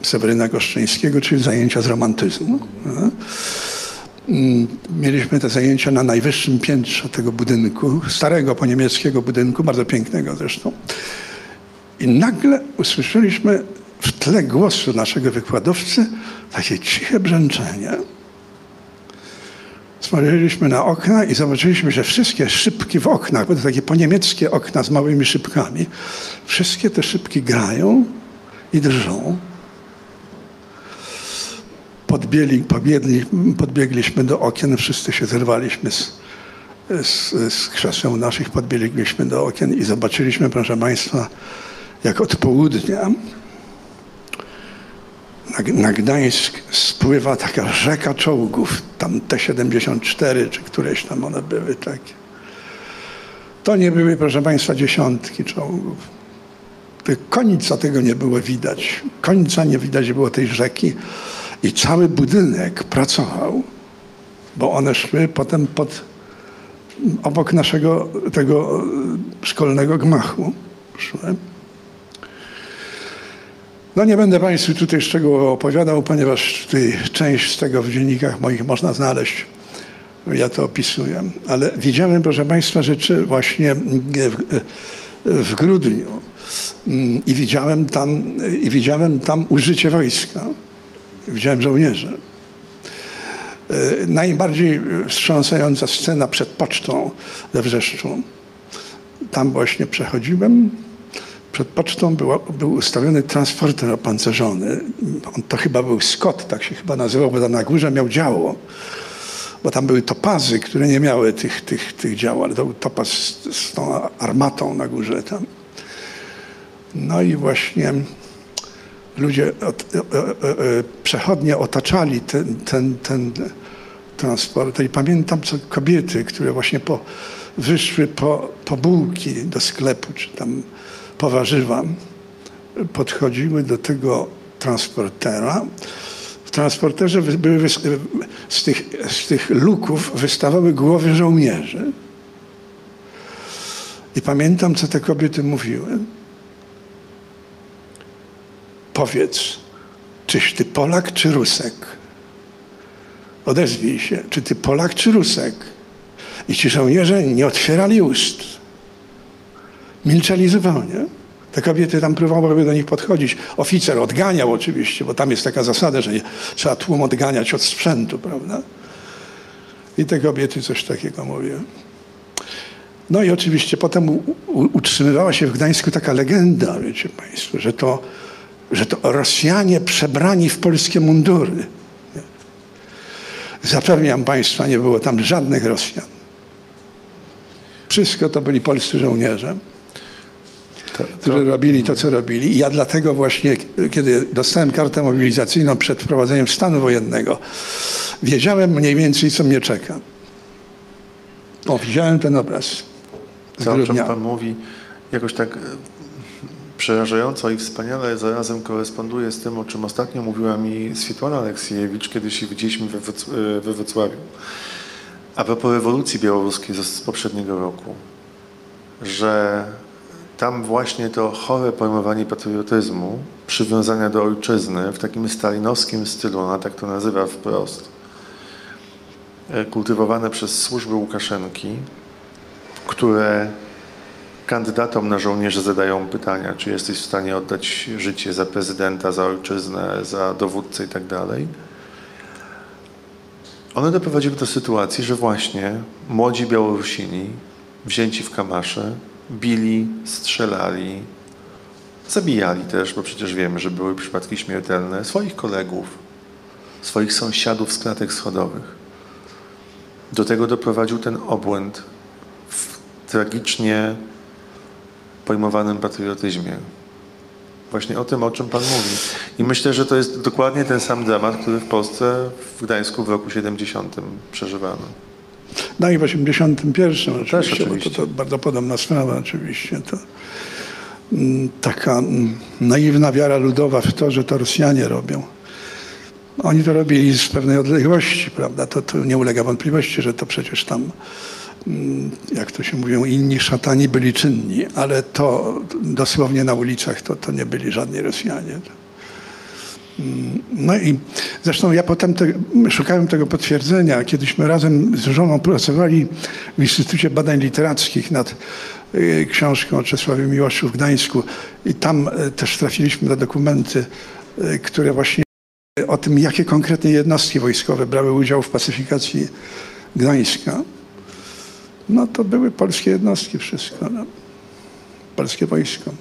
Seweryna Goszczyńskiego, czyli zajęcia z romantyzmu. E, mm, mieliśmy te zajęcia na najwyższym piętrze tego budynku, starego po niemieckiego budynku, bardzo pięknego zresztą. I nagle usłyszeliśmy w tle głosu naszego wykładowcy takie ciche brzęczenie. Spojrzeliśmy na okna i zobaczyliśmy, że wszystkie szybki w oknach, bo to takie poniemieckie okna z małymi szybkami, wszystkie te szybki grają i drżą. Podbiegli, podbiegli, podbiegliśmy do okien, wszyscy się zerwaliśmy z, z, z naszych, podbiegliśmy do okien i zobaczyliśmy, proszę Państwa, jak od południa na, na Gdańsk spływa taka rzeka czołgów, tam T-74 czy któreś tam one były takie. To nie były, proszę Państwa, dziesiątki czołgów. Końca tego nie było widać. Końca nie widać było tej rzeki. I cały budynek pracował, bo one szły potem pod, obok naszego tego szkolnego gmachu. Szły. No nie będę Państwu tutaj szczegółowo opowiadał, ponieważ tutaj część z tego w dziennikach moich można znaleźć. Ja to opisuję. Ale widziałem, proszę Państwa, rzeczy właśnie w, w grudniu i widziałem tam, i widziałem tam użycie wojska. Widziałem żołnierzy. Najbardziej wstrząsająca scena przed pocztą we Wrzeszczu. Tam właśnie przechodziłem przed pocztą był ustawiony transporter opancerzony. On to chyba był Scott, tak się chyba nazywał, bo tam na górze miał działo. Bo tam były topazy, które nie miały tych, tych, tych dział, ale to był topaz z, z tą armatą na górze tam. No i właśnie ludzie, e, e, e, przechodnie otaczali ten, ten, ten transport. I pamiętam co kobiety, które właśnie po, wyszły po, po bułki do sklepu, czy tam po warzywa, podchodziły do tego transportera. W transporterze były z tych, z tych luków wystawały głowy żołnierzy. I pamiętam, co te kobiety mówiły. Powiedz, czyś ty Polak czy Rusek? Odezwij się, czy ty Polak czy Rusek? I ci żołnierze nie otwierali ust. Milczeli zupełnie. Te kobiety tam próbowały do nich podchodzić. Oficer odganiał oczywiście, bo tam jest taka zasada, że trzeba tłum odganiać od sprzętu, prawda? I te kobiety coś takiego mówiły. No i oczywiście potem u, u, utrzymywała się w Gdańsku taka legenda, wiecie Państwo, że to, że to Rosjanie przebrani w polskie mundury. Zapewniam Państwa, nie było tam żadnych Rosjan. Wszystko to byli polscy żołnierze, to, to... którzy robili to, co robili. I ja dlatego właśnie, kiedy dostałem kartę mobilizacyjną przed wprowadzeniem stanu wojennego, wiedziałem mniej więcej, co mnie czeka. O, widziałem ten obraz. To, o czym Pan mówi, jakoś tak e, przerażająco i wspaniale zarazem koresponduje z tym, o czym ostatnio mówiła mi Swietłana Aleksiejewicz, kiedy się widzieliśmy we, we Wrocławiu. A propos rewolucji białoruskiej z poprzedniego roku, że tam właśnie to chore pojmowanie patriotyzmu, przywiązania do ojczyzny w takim stalinowskim stylu, ona tak to nazywa wprost, e, kultywowane przez służby Łukaszenki, które kandydatom na żołnierzy zadają pytania, czy jesteś w stanie oddać życie za prezydenta, za ojczyznę, za dowódcę i tak one doprowadziły do sytuacji, że właśnie młodzi Białorusini, wzięci w kamasze, bili, strzelali, zabijali też, bo przecież wiemy, że były przypadki śmiertelne, swoich kolegów, swoich sąsiadów z klatek schodowych. Do tego doprowadził ten obłęd w tragicznie pojmowanym patriotyzmie, Właśnie o tym, o czym Pan mówi. I myślę, że to jest dokładnie ten sam dramat, który w Polsce, w Gdańsku w roku 70 przeżywano. No i w 81 oczywiście, Też oczywiście. Bo to, to bardzo podobna sprawa oczywiście. To mm, taka mm, naiwna wiara ludowa w to, że to Rosjanie robią. Oni to robili z pewnej odległości, prawda? To, to nie ulega wątpliwości, że to przecież tam jak to się mówią, inni szatani byli czynni, ale to dosłownie na ulicach to, to nie byli żadni Rosjanie. Mm, no i zresztą ja potem te, szukałem tego potwierdzenia. Kiedyśmy razem z żoną pracowali w Instytucie Badań Literackich nad y, książką o Czesławie Miłoszu w Gdańsku i tam y, też trafiliśmy na dokumenty, y, które właśnie o tym, jakie konkretnie jednostki wojskowe brały udział w pacyfikacji Gdańska no to były polskie jednostki wszystko. No. Polskie wojsko.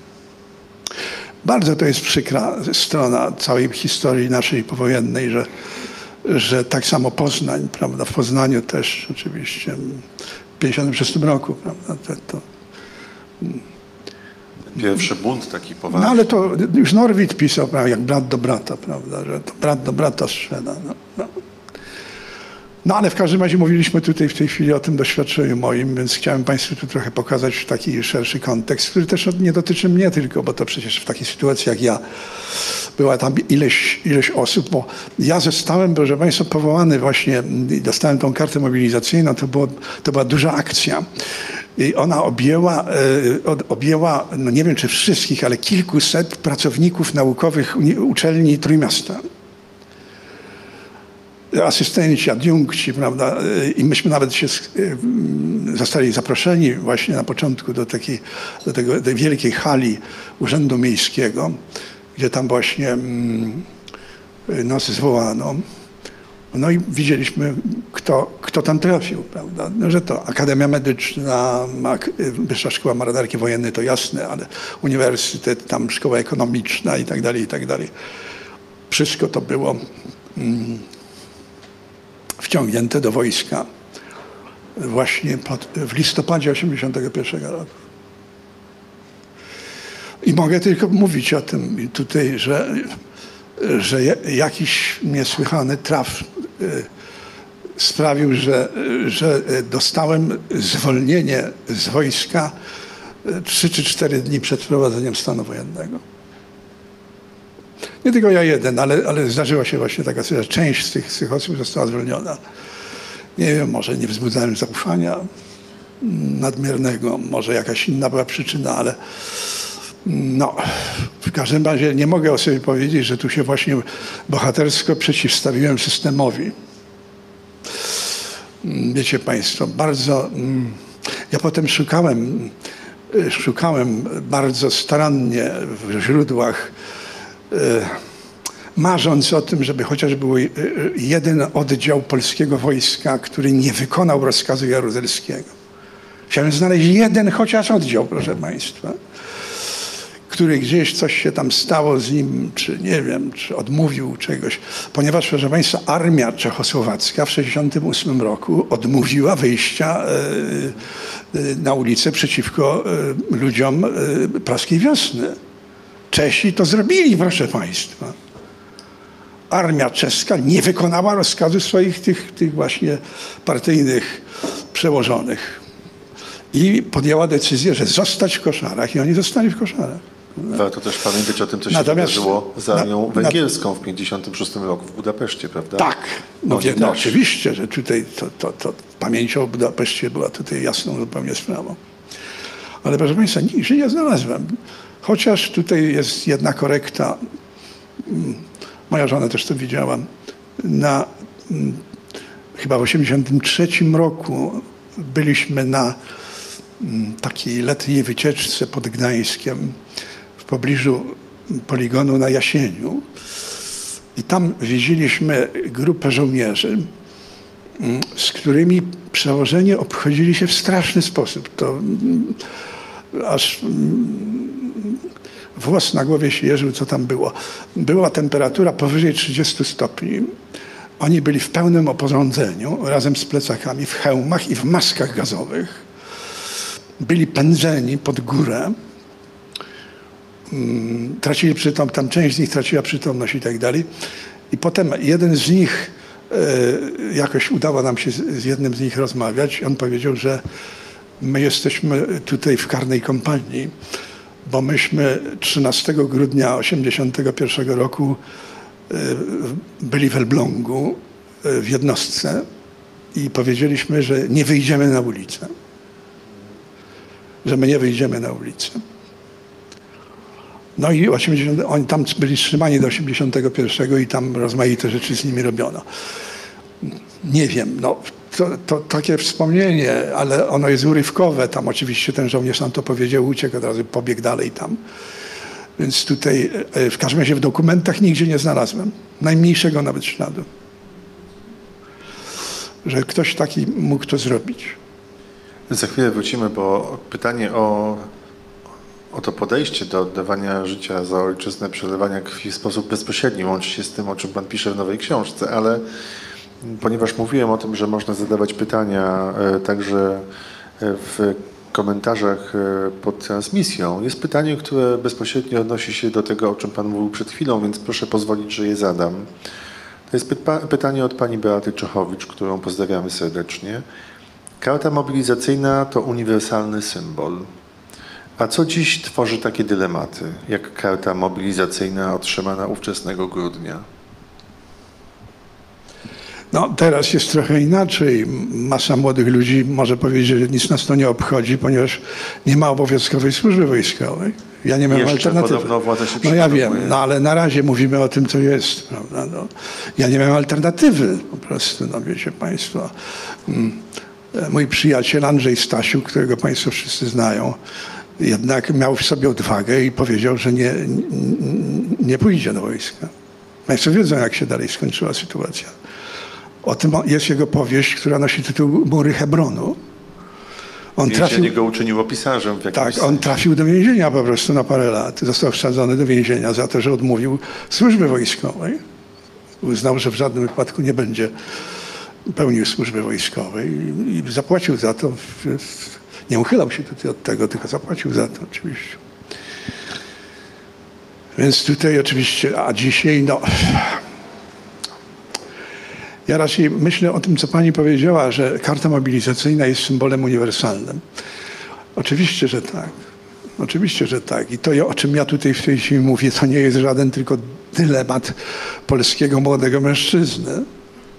Bardzo to jest przykra strona całej historii naszej powojennej, że, że tak samo Poznań, prawda, w Poznaniu też oczywiście w 1956 roku, prawda, to, to Pierwszy bunt taki poważny. No ale to już Norwid pisał, prawda, jak brat do brata, prawda, że to brat do brata strzela. No, no. No ale w każdym razie mówiliśmy tutaj w tej chwili o tym doświadczeniu moim, więc chciałem Państwu tu trochę pokazać taki szerszy kontekst, który też nie dotyczy mnie tylko, bo to przecież w takiej sytuacji jak ja była tam ileś, ileś osób, bo ja zostałem, proszę Państwa, powołany właśnie, i dostałem tą kartę mobilizacyjną, to, było, to była duża akcja. I ona objęła, e, objęła, no nie wiem czy wszystkich, ale kilkuset pracowników naukowych uczelni Trójmiasta asystenci, adiunkci, prawda? I myśmy nawet się zostali zaproszeni właśnie na początku do takiej, do tego, tej wielkiej hali Urzędu Miejskiego, gdzie tam właśnie mm, nas zwołano. No i widzieliśmy, kto, kto tam trafił, prawda? No, że to Akademia Medyczna, Wyższa Szkoła Marynarki Wojennej, to jasne, ale uniwersytet, tam szkoła ekonomiczna i tak dalej, i tak dalej. Wszystko to było mm, wciągnięte do wojska właśnie pod, w listopadzie 1981 roku. I mogę tylko mówić o tym tutaj, że, że jakiś niesłychany traf y, sprawił, że, że dostałem zwolnienie z wojska y, trzy czy cztery dni przed wprowadzeniem stanu wojennego. Nie tylko ja jeden, ale, ale zdarzyła się właśnie taka sytuacja. Część z tych, z tych osób została zwolniona. Nie wiem, może nie wzbudzałem zaufania nadmiernego, może jakaś inna była przyczyna, ale no, w każdym razie nie mogę o sobie powiedzieć, że tu się właśnie bohatersko przeciwstawiłem systemowi. Wiecie Państwo, bardzo. Ja potem szukałem, szukałem bardzo starannie w źródłach marząc o tym, żeby chociaż był e, jeden oddział polskiego wojska, który nie wykonał rozkazu jaruzelskiego. Chciałem znaleźć jeden chociaż oddział, proszę Państwa, który gdzieś coś się tam stało z nim, czy nie wiem, czy odmówił czegoś. Ponieważ, proszę Państwa, armia czechosłowacka w 1968 roku odmówiła wyjścia e, na ulicę przeciwko ludziom praskiej wiosny. Czesi to zrobili, proszę Państwa. Armia czeska nie wykonała rozkazu swoich tych, tych właśnie partyjnych przełożonych. I podjęła decyzję, że zostać w koszarach i oni zostali w koszarach. Warto też pamiętać o tym, co się Natomiast, wydarzyło z armią na, węgierską w 1956 roku w Budapeszcie, prawda? Tak, no, wie, no oczywiście, że tutaj to, to, to pamięć o Budapeszcie była tutaj jasną zupełnie sprawą. Ale proszę Państwa, nigdzie nie znalazłem Chociaż tutaj jest jedna korekta. Mm, moja żona też to widziała. Na, mm, chyba w 1983 roku byliśmy na mm, takiej letniej wycieczce pod Gdańskiem w pobliżu poligonu na Jasieniu. I tam widzieliśmy grupę żołnierzy, z którymi przełożenie obchodzili się w straszny sposób. To aż włos na głowie się jeżył, co tam było. Była temperatura powyżej 30 stopni. Oni byli w pełnym oporządzeniu, razem z plecakami, w hełmach i w maskach gazowych. Byli pędzeni pod górę. Mm, tracili przytomność, tam część z nich traciła przytomność i tak dalej. I potem jeden z nich, e, jakoś udało nam się z jednym z nich rozmawiać. On powiedział, że my jesteśmy tutaj w karnej kompanii bo myśmy 13 grudnia 1981 roku e, byli w Elblągu e, w jednostce i powiedzieliśmy, że nie wyjdziemy na ulicę. Że my nie wyjdziemy na ulicę. No i 80, oni tam byli trzymani do 81 i tam rozmaite rzeczy z nimi robiono. Nie wiem, no to, to, takie wspomnienie, ale ono jest urywkowe. Tam oczywiście ten żołnierz nam to powiedział, uciekł od razu, pobiegł dalej tam. Więc tutaj e, w każdym razie w dokumentach nigdzie nie znalazłem. Najmniejszego nawet śladu. Że ktoś taki mógł to zrobić. Za chwilę wrócimy, bo pytanie o, o to podejście do oddawania życia za ojczyznę, przelewania krwi w sposób bezpośredni łączy się z tym, o czym Pan pisze w nowej książce, ale Ponieważ mówiłem o tym, że można zadawać pytania e, także e, w komentarzach e, pod transmisją, jest pytanie, które bezpośrednio odnosi się do tego, o czym Pan mówił przed chwilą, więc proszę pozwolić, że je zadam. To jest pytanie od Pani Beaty Czechowicz, którą pozdrawiamy serdecznie. Karta mobilizacyjna to uniwersalny symbol. A co dziś tworzy takie dylematy, jak karta mobilizacyjna otrzymana ówczesnego grudnia? No, teraz jest trochę inaczej. Masa młodych ludzi może powiedzieć, że nic nas to nie obchodzi, ponieważ nie ma obowiązkowej służby wojskowej. Ja nie mam alternatywy. No ja wiem, no ale na razie mówimy o tym, co jest. Prawda? No, ja nie mam alternatywy po prostu, no wiecie Państwo. Mm, e, Mój przyjaciel Andrzej Stasiuk, którego Państwo wszyscy znają, jednak miał w sobie odwagę i powiedział, że nie, nie pójdzie do wojska. Państwo wiedzą, jak się dalej skończyła sytuacja. O tym jest jego powieść, która nosi tytuł Mury Hebronu. On Więzienie go uczyniło pisarzem w jakimś tak, sensie. on trafił do więzienia po prostu na parę lat. Został wsadzony do więzienia za to, że odmówił służby wojskowej. Uznał, że w żadnym wypadku nie będzie pełnił służby wojskowej i, zapłacił za to. Nie uchylał się tutaj od tego, tylko zapłacił za to oczywiście. Więc tutaj oczywiście, a dzisiaj no... Ja raczej myślę o tym, co pani powiedziała, że karta mobilizacyjna jest symbolem uniwersalnym. Oczywiście, że tak. Oczywiście, że tak. I to, o czym ja tutaj w tej chwili mówię, to nie jest żaden tylko dylemat polskiego młodego mężczyzny.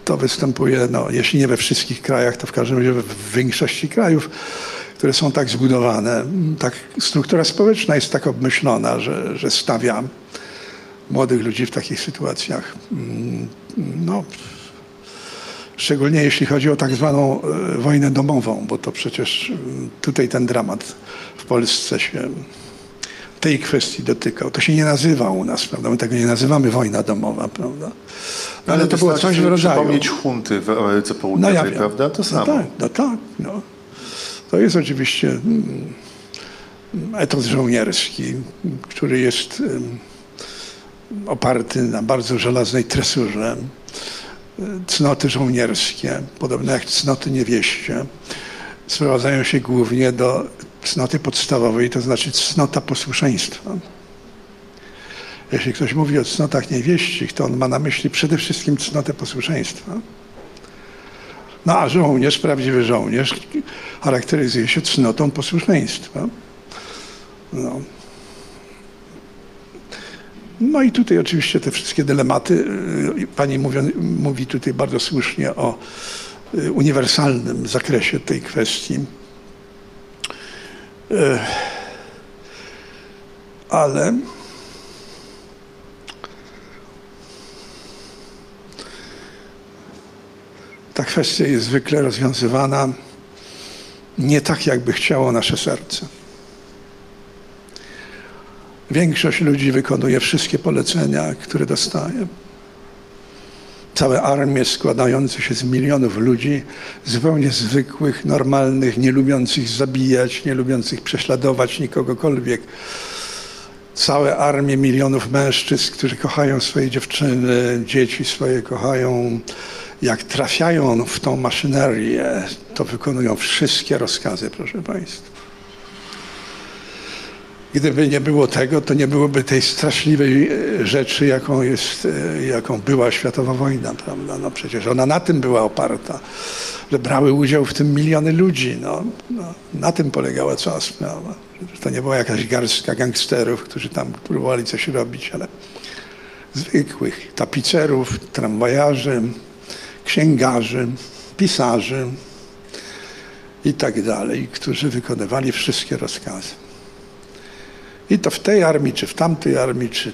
To występuje, no, jeśli nie we wszystkich krajach, to w każdym razie w większości krajów, które są tak zbudowane. Tak, struktura społeczna jest tak obmyślona, że, że stawia młodych ludzi w takich sytuacjach. mm, No, Szczególnie jeśli chodzi o tak zwaną e, wojnę domową, bo to przecież tutaj ten dramat w Polsce się tej kwestii dotykał. To się nie nazywa u nas, prawda? My tego nie nazywamy wojna domowa, prawda? No, ale to było coś w rodzaju. przypomnieć hunty w Ameryce No Południowej, ja wiem. prawda? To samo. No tak, no tak. No. To jest oczywiście mm, etos żołnierski, który jest oparty na bardzo żelaznej tresurze. Cnoty żołnierskie, podobne jak cnoty niewieście, sprowadzają się głównie do cnoty podstawowej, to znaczy cnota posłuszeństwa. Jeśli ktoś mówi o cnotach niewieścich, to on ma na myśli przede wszystkim cnotę posłuszeństwa. No a żołnierz, prawdziwy żołnierz, charakteryzuje się cnotą posłuszeństwa. No. No i tutaj oczywiście te wszystkie dylematy. y, Pani mówi, mówi tutaj bardzo słusznie o y, uniwersalnym zakresie tej kwestii. Y, Ale ta kwestia jest zwykle rozwiązywana nie tak, jakby chciało nasze serce. Większość ludzi wykonuje wszystkie polecenia, które dostaje. Całe armie składające się z milionów ludzi, zupełnie zwykłych, normalnych, nie lubiących zabijać, nie lubiących prześladować nikogokolwiek. Całe armie milionów mężczyzn, którzy kochają swoje dziewczyny, dzieci swoje kochają. Jak trafiają w tą maszynerię, to wykonują wszystkie rozkazy, proszę Państwa. Gdyby nie było tego, to nie byłoby tej straszliwej e, rzeczy, jaką, jest, e, jaką była światowa wojna, prawda? No przecież ona na tym była oparta, że brały udział w tym miliony ludzi. No, no, na tym polegała cała sprawa. To nie była jakaś garstka gangsterów, którzy tam próbowali coś robić, ale zwykłych tapicerów, tramwajarzy, księgarzy, pisarzy i tak dalej, którzy wykonywali wszystkie rozkazy. I to w tej armii, czy w tamtej armii, czy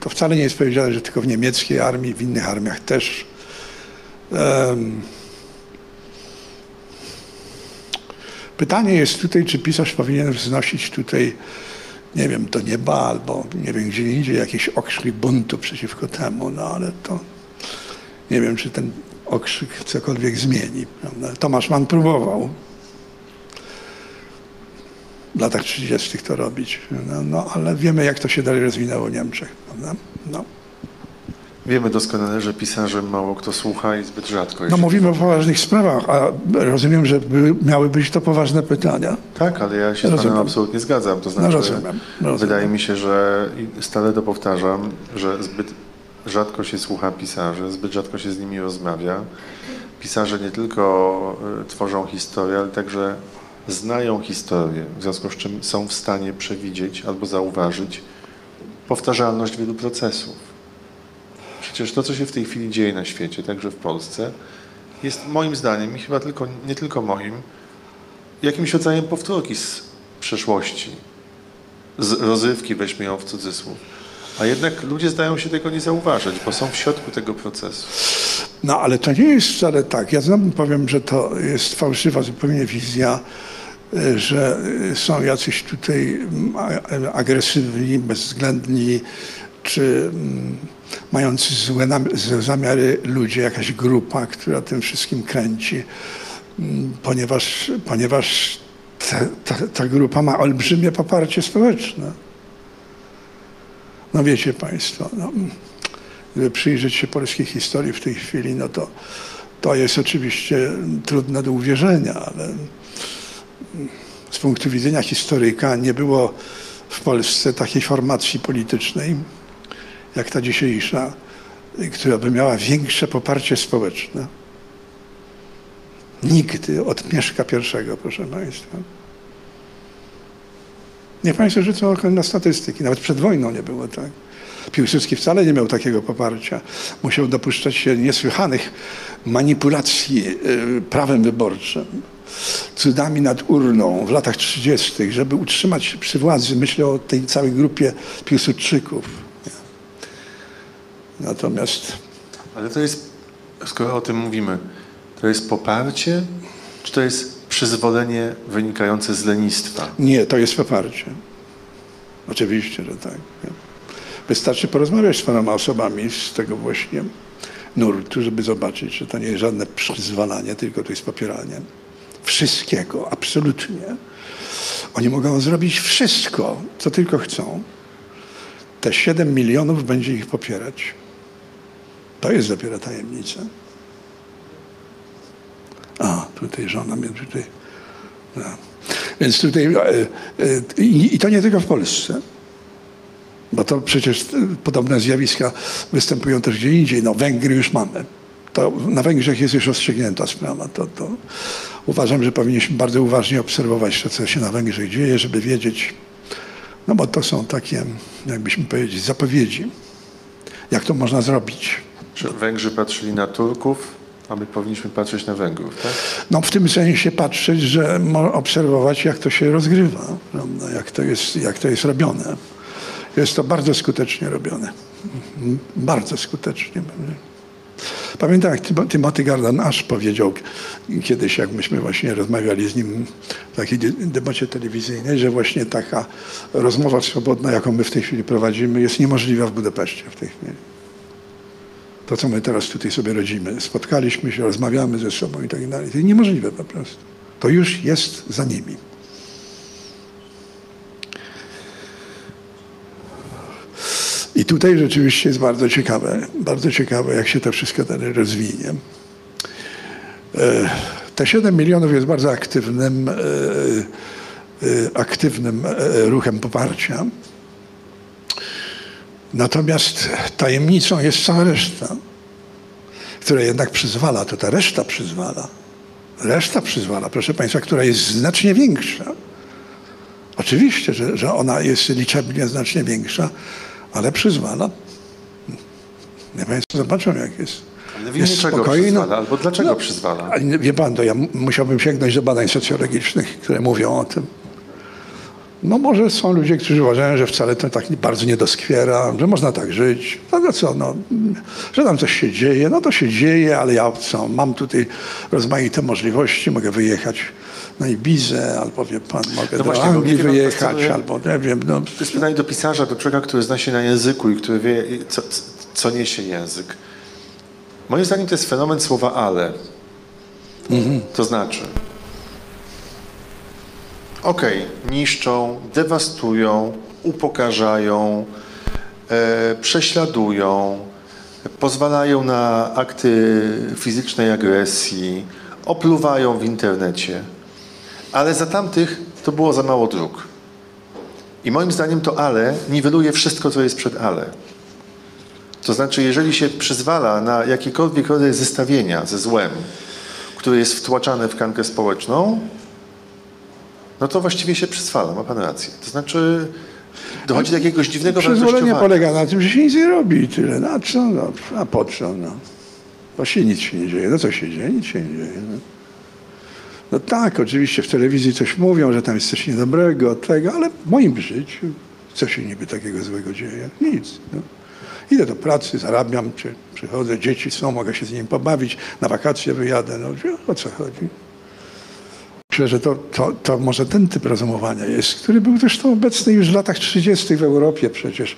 to, wcale nie jest powiedziane, że tylko w niemieckiej armii, w innych armiach też. Um, pytanie jest tutaj, czy pisarz powinien wznosić tutaj, nie wiem, do nieba albo nie wiem, gdzie indziej jakiś okrzyk buntu przeciwko temu, no ale to nie wiem, czy ten okrzyk cokolwiek zmieni. Prawda? Tomasz Mann próbował w latach 30. to robić. No, no, ale wiemy, jak to się dalej rozwinęło w Niemczech. Prawda? No. Wiemy doskonale, że pisarzem mało kto słucha i zbyt rzadko. no mówimy o poważnych sprawach, a rozumiem, że by, miały być to poważne pytania. Tak, ale ja się z Rozumiem. panem absolutnie zgadzam. To znaczy, No, rozumiem, rozumiem. wydaje mi się, że stale to powtarzam, że zbyt rzadko się słucha pisarzy, zbyt rzadko się z nimi rozmawia. Pisarze nie tylko y, tworzą historię, ale także znają historię, w związku z czym są w stanie przewidzieć albo zauważyć powtarzalność wielu procesów. Przecież to, co się w tej chwili dzieje na świecie, także w Polsce, jest moim zdaniem i chyba tylko, nie tylko moim, jakimś rodzajem powtórki z przeszłości, z rozrywki, weźmy ją w cudzysłów. A jednak ludzie zdają się tego nie zauważyć, bo są w środku tego procesu. No ale to nie jest wcale tak. Ja znowu powiem, że to jest fałszywa zupełnie wizja, że są jacyś tutaj mm, agresywni, bezwzględni, czy mm, mający złe zamiary ludzie, jakaś grupa, która tym wszystkim kręci, Mm, ponieważ, ponieważ ta, ta, ta grupa ma olbrzymie poparcie społeczne. No wiecie Państwo, no, gdyby przyjrzeć się polskiej historii w tej chwili, no to to jest oczywiście trudne do uwierzenia, ale z punktu widzenia historyka nie było w Polsce takiej formacji politycznej, jak ta dzisiejsza, która by miała większe poparcie społeczne. Nigdy od Mieszka I, proszę Państwa. Niech Państwo rzucą okiem na statystyki. Nawet przed wojną nie było tak. Piłsudski wcale nie miał takiego poparcia. Musiał dopuszczać się niesłychanych manipulacji y, prawem wyborczym, cudami nad urną w latach 30., żeby utrzymać się przy władzy. Myślę o tej całej grupie Piłsudczyków. Natomiast Ale to jest, skoro o tym mówimy, to jest poparcie, czy to jest przyzwolenie wynikające z lenistwa? nie, to jest poparcie. Oczywiście, że tak. Wystarczy porozmawiać z paroma osobami z tego właśnie nurtu, żeby zobaczyć, że to nie jest żadne przyzwalanie, tylko to jest popieranie wszystkiego, absolutnie. Oni mogą zrobić wszystko, co tylko chcą. Te 7 milionów będzie ich popierać. To jest dopiero tajemnica. A, tutaj żona mnie tutaj... No. Więc tutaj... e, e, I to nie tylko w Polsce. Bo to przecież e, podobne zjawiska występują też gdzie indziej. No Węgry już mamy. To na Węgrzech jest już rozstrzygnięta sprawa. To, to uważam, że powinniśmy bardzo uważnie obserwować to, co się na Węgrzech dzieje, żeby wiedzieć, no bo to są takie, jakbyśmy powiedzieć, zapowiedzi. Jak to można zrobić? Czy Węgrzy patrzyli na Turków, a my powinniśmy patrzeć na Węgrów, tak? No w tym sensie patrzeć, że obserwować, jak to się rozgrywa, prawda? Jak, to jest, jak to jest robione. Jest to bardzo skutecznie robione. Mhm. Bardzo skutecznie. Pamiętam, jak Timothy Gardan Ash powiedział kiedyś, jak myśmy właśnie rozmawiali z nim w takiej debacie telewizyjnej, że właśnie taka rozmowa swobodna, jaką my w tej chwili prowadzimy, jest niemożliwa w Budapeszcie w tej chwili. To, co my teraz tutaj sobie rodzimy. Spotkaliśmy się, rozmawiamy ze sobą i tak dalej. To jest niemożliwe po prostu. To już jest za nimi. I tutaj rzeczywiście jest bardzo ciekawe, bardzo ciekawe, jak się to wszystko dalej rozwinie. E, Te 7 milionów jest bardzo aktywnym, e, e, aktywnym ruchem poparcia. Natomiast tajemnicą jest cała reszta, która jednak przyzwala, to ta reszta przyzwala. Reszta przyzwala, proszę Państwa, która jest znacznie większa. Oczywiście, że, że ona jest liczebnie znacznie większa, ale przyzwala. Nie Państwo zobaczą, jak jest. Ale w Jest czego spokojno. przyzwala? Albo dlaczego No, przyzwala? Wie pan, to ja musiałbym sięgnąć do badań socjologicznych, które mówią o tym. No może są ludzie, którzy uważają, że wcale to tak bardzo nie doskwiera, że można tak żyć. No to co, no, że tam coś się dzieje, no to się dzieje, ale ja co, mam tutaj rozmaite możliwości, mogę wyjechać na Ibizę, albo wie pan, mogę No do właśnie, Anglii wyjechać, albo nie wiem, no. To jest pytanie do pisarza, do człowieka, który zna się na języku i który wie, co, co niesie język. Moim zdaniem to jest fenomen słowa ale. To znaczy, okej, niszczą, dewastują, upokarzają, e, prześladują, pozwalają na akty fizycznej agresji, opluwają w internecie. Ale za tamtych to było za mało dróg. I moim zdaniem to ale niweluje wszystko, co jest przed ale. To znaczy, jeżeli się przyzwala na jakiekolwiek rodzaj zestawienia ze złem, które jest wtłaczane w kankę społeczną, no to właściwie się przyswala, ma pan rację. To znaczy dochodzi do jakiegoś dziwnego Przyzwolenie polega na tym, że się nic nie robi i tyle. No, a co? No, a po co? No. Właściwie nic się nie dzieje. No co się dzieje? Nic się nie dzieje. No. No tak, oczywiście w telewizji coś mówią, że tam jest coś niedobrego, tego, ale w moim życiu co się niby takiego złego dzieje? Nic. No. Idę do pracy, zarabiam, czy przychodzę, dzieci są, mogę się z nimi pobawić, na wakacje wyjadę. No, o co chodzi? Myślę, że to, to, to może ten typ rozumowania jest, który był zresztą obecny już w latach 30. w Europie przecież.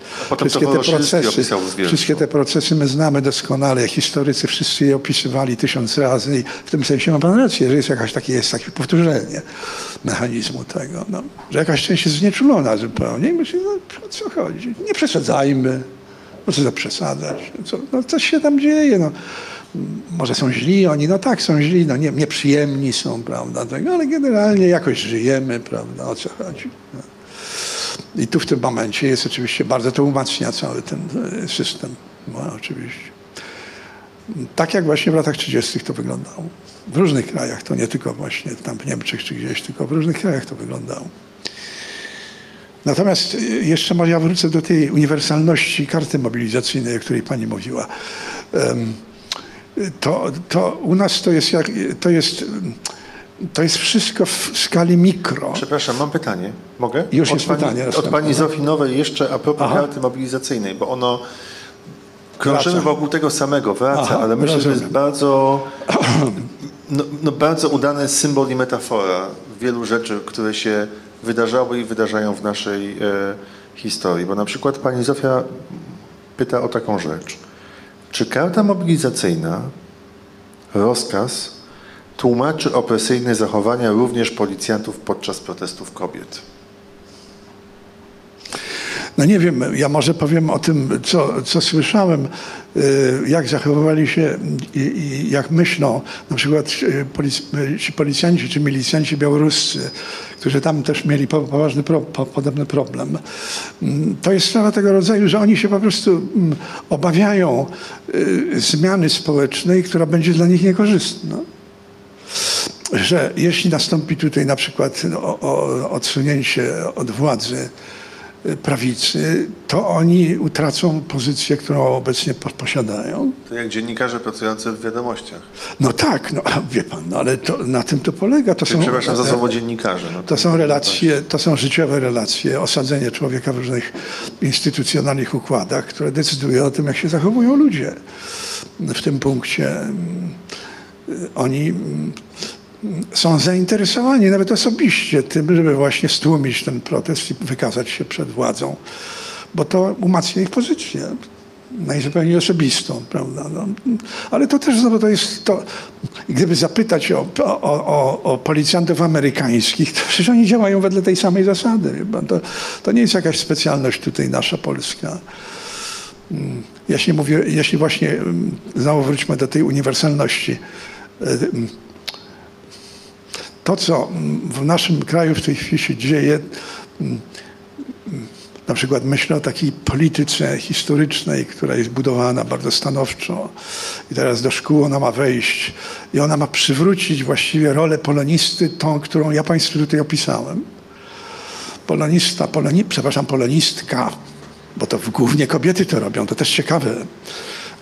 to opisał z Wielką. wszystkie te procesy my znamy doskonale. Historycy wszyscy je opisywali tysiąc razy i w tym sensie ma pan rację, że jest jakaś takie, jest takie powtórzenie mechanizmu tego, no, że jakaś część jest znieczulona zupełnie i myślę, no o co chodzi? Nie przesadzajmy. No co za przesadzać? Co, no coś się tam dzieje, no może są źli oni, no tak, są źli, no nie, nieprzyjemni są, prawda, tego, ale generalnie jakoś żyjemy, prawda, o co chodzi. No. I tu w tym momencie jest oczywiście, bardzo to umacnia cały ten e, system, no, oczywiście. Tak jak właśnie w latach 30. to wyglądało. W różnych krajach, to nie tylko właśnie tam w Niemczech czy gdzieś, tylko w różnych krajach to wyglądało. Natomiast e, jeszcze może ja wrócę do tej uniwersalności karty mobilizacyjnej, o której pani mówiła. Um, to, to u nas to jest, jak, to jest, to jest wszystko w skali mikro. Przepraszam, mam pytanie. Mogę? Już od jest pani, pytanie. Od pani Zofii Nowej jeszcze a propos Aha. karty mobilizacyjnej, bo ono krążymy Wraca. wokół tego samego, wraca, Aha, ale myślę, że rozumiem. jest bardzo, no, no bardzo udany symbol i metafora wielu rzeczy, które się wydarzały i wydarzają w naszej e, historii. Bo na przykład pani Zofia pyta o taką rzecz. Czy karta mobilizacyjna, rozkaz, tłumaczy opresyjne zachowania również policjantów podczas protestów kobiet? No nie wiem, ja może powiem o tym, co, co słyszałem, y, jak zachowywali się i, i jak myślą na przykład y, y, ci policjanci czy milicjanci białoruscy, którzy tam też mieli po- poważny, pro, po, podobny problem. Mm, To jest sprawa tego rodzaju, że oni się po prostu mm, obawiają zmiany społecznej, która będzie dla nich niekorzystna że jeśli nastąpi tutaj na przykład no, o, o, odsunięcie od władzy prawicy, to oni utracą pozycję, którą obecnie po, posiadają. To jak dziennikarze pracujący w wiadomościach. No tak, no wie pan, no, ale to, na tym to polega. To są, Przepraszam za słowo dziennikarze. No to są relacje, to są życiowe relacje, osadzenie człowieka w różnych instytucjonalnych układach, które decydują o tym, jak się zachowują ludzie. W tym punkcie oni są zainteresowani nawet osobiście tym, żeby właśnie stłumić ten protest i wykazać się przed władzą, bo to umacnia ich pozycję najzupełniej osobistą, prawda? No, ale to też znowu to jest to, gdyby zapytać o, o, o, o policjantów amerykańskich, to przecież oni działają wedle tej samej zasady. To, to nie jest jakaś specjalność tutaj nasza polska. Mm, Jeśli, mówię, jeśli właśnie, mm, znowu wróćmy do tej uniwersalności. Y, To, co w naszym kraju w tej chwili się dzieje, mm, na przykład myślę o takiej polityce historycznej, która jest budowana bardzo stanowczo i teraz do szkół ona ma wejść i ona ma przywrócić właściwie rolę polonisty, tą, którą ja Państwu tutaj opisałem. Polonista, poloni, przepraszam, polonistka, bo to głównie kobiety to robią, to też ciekawe,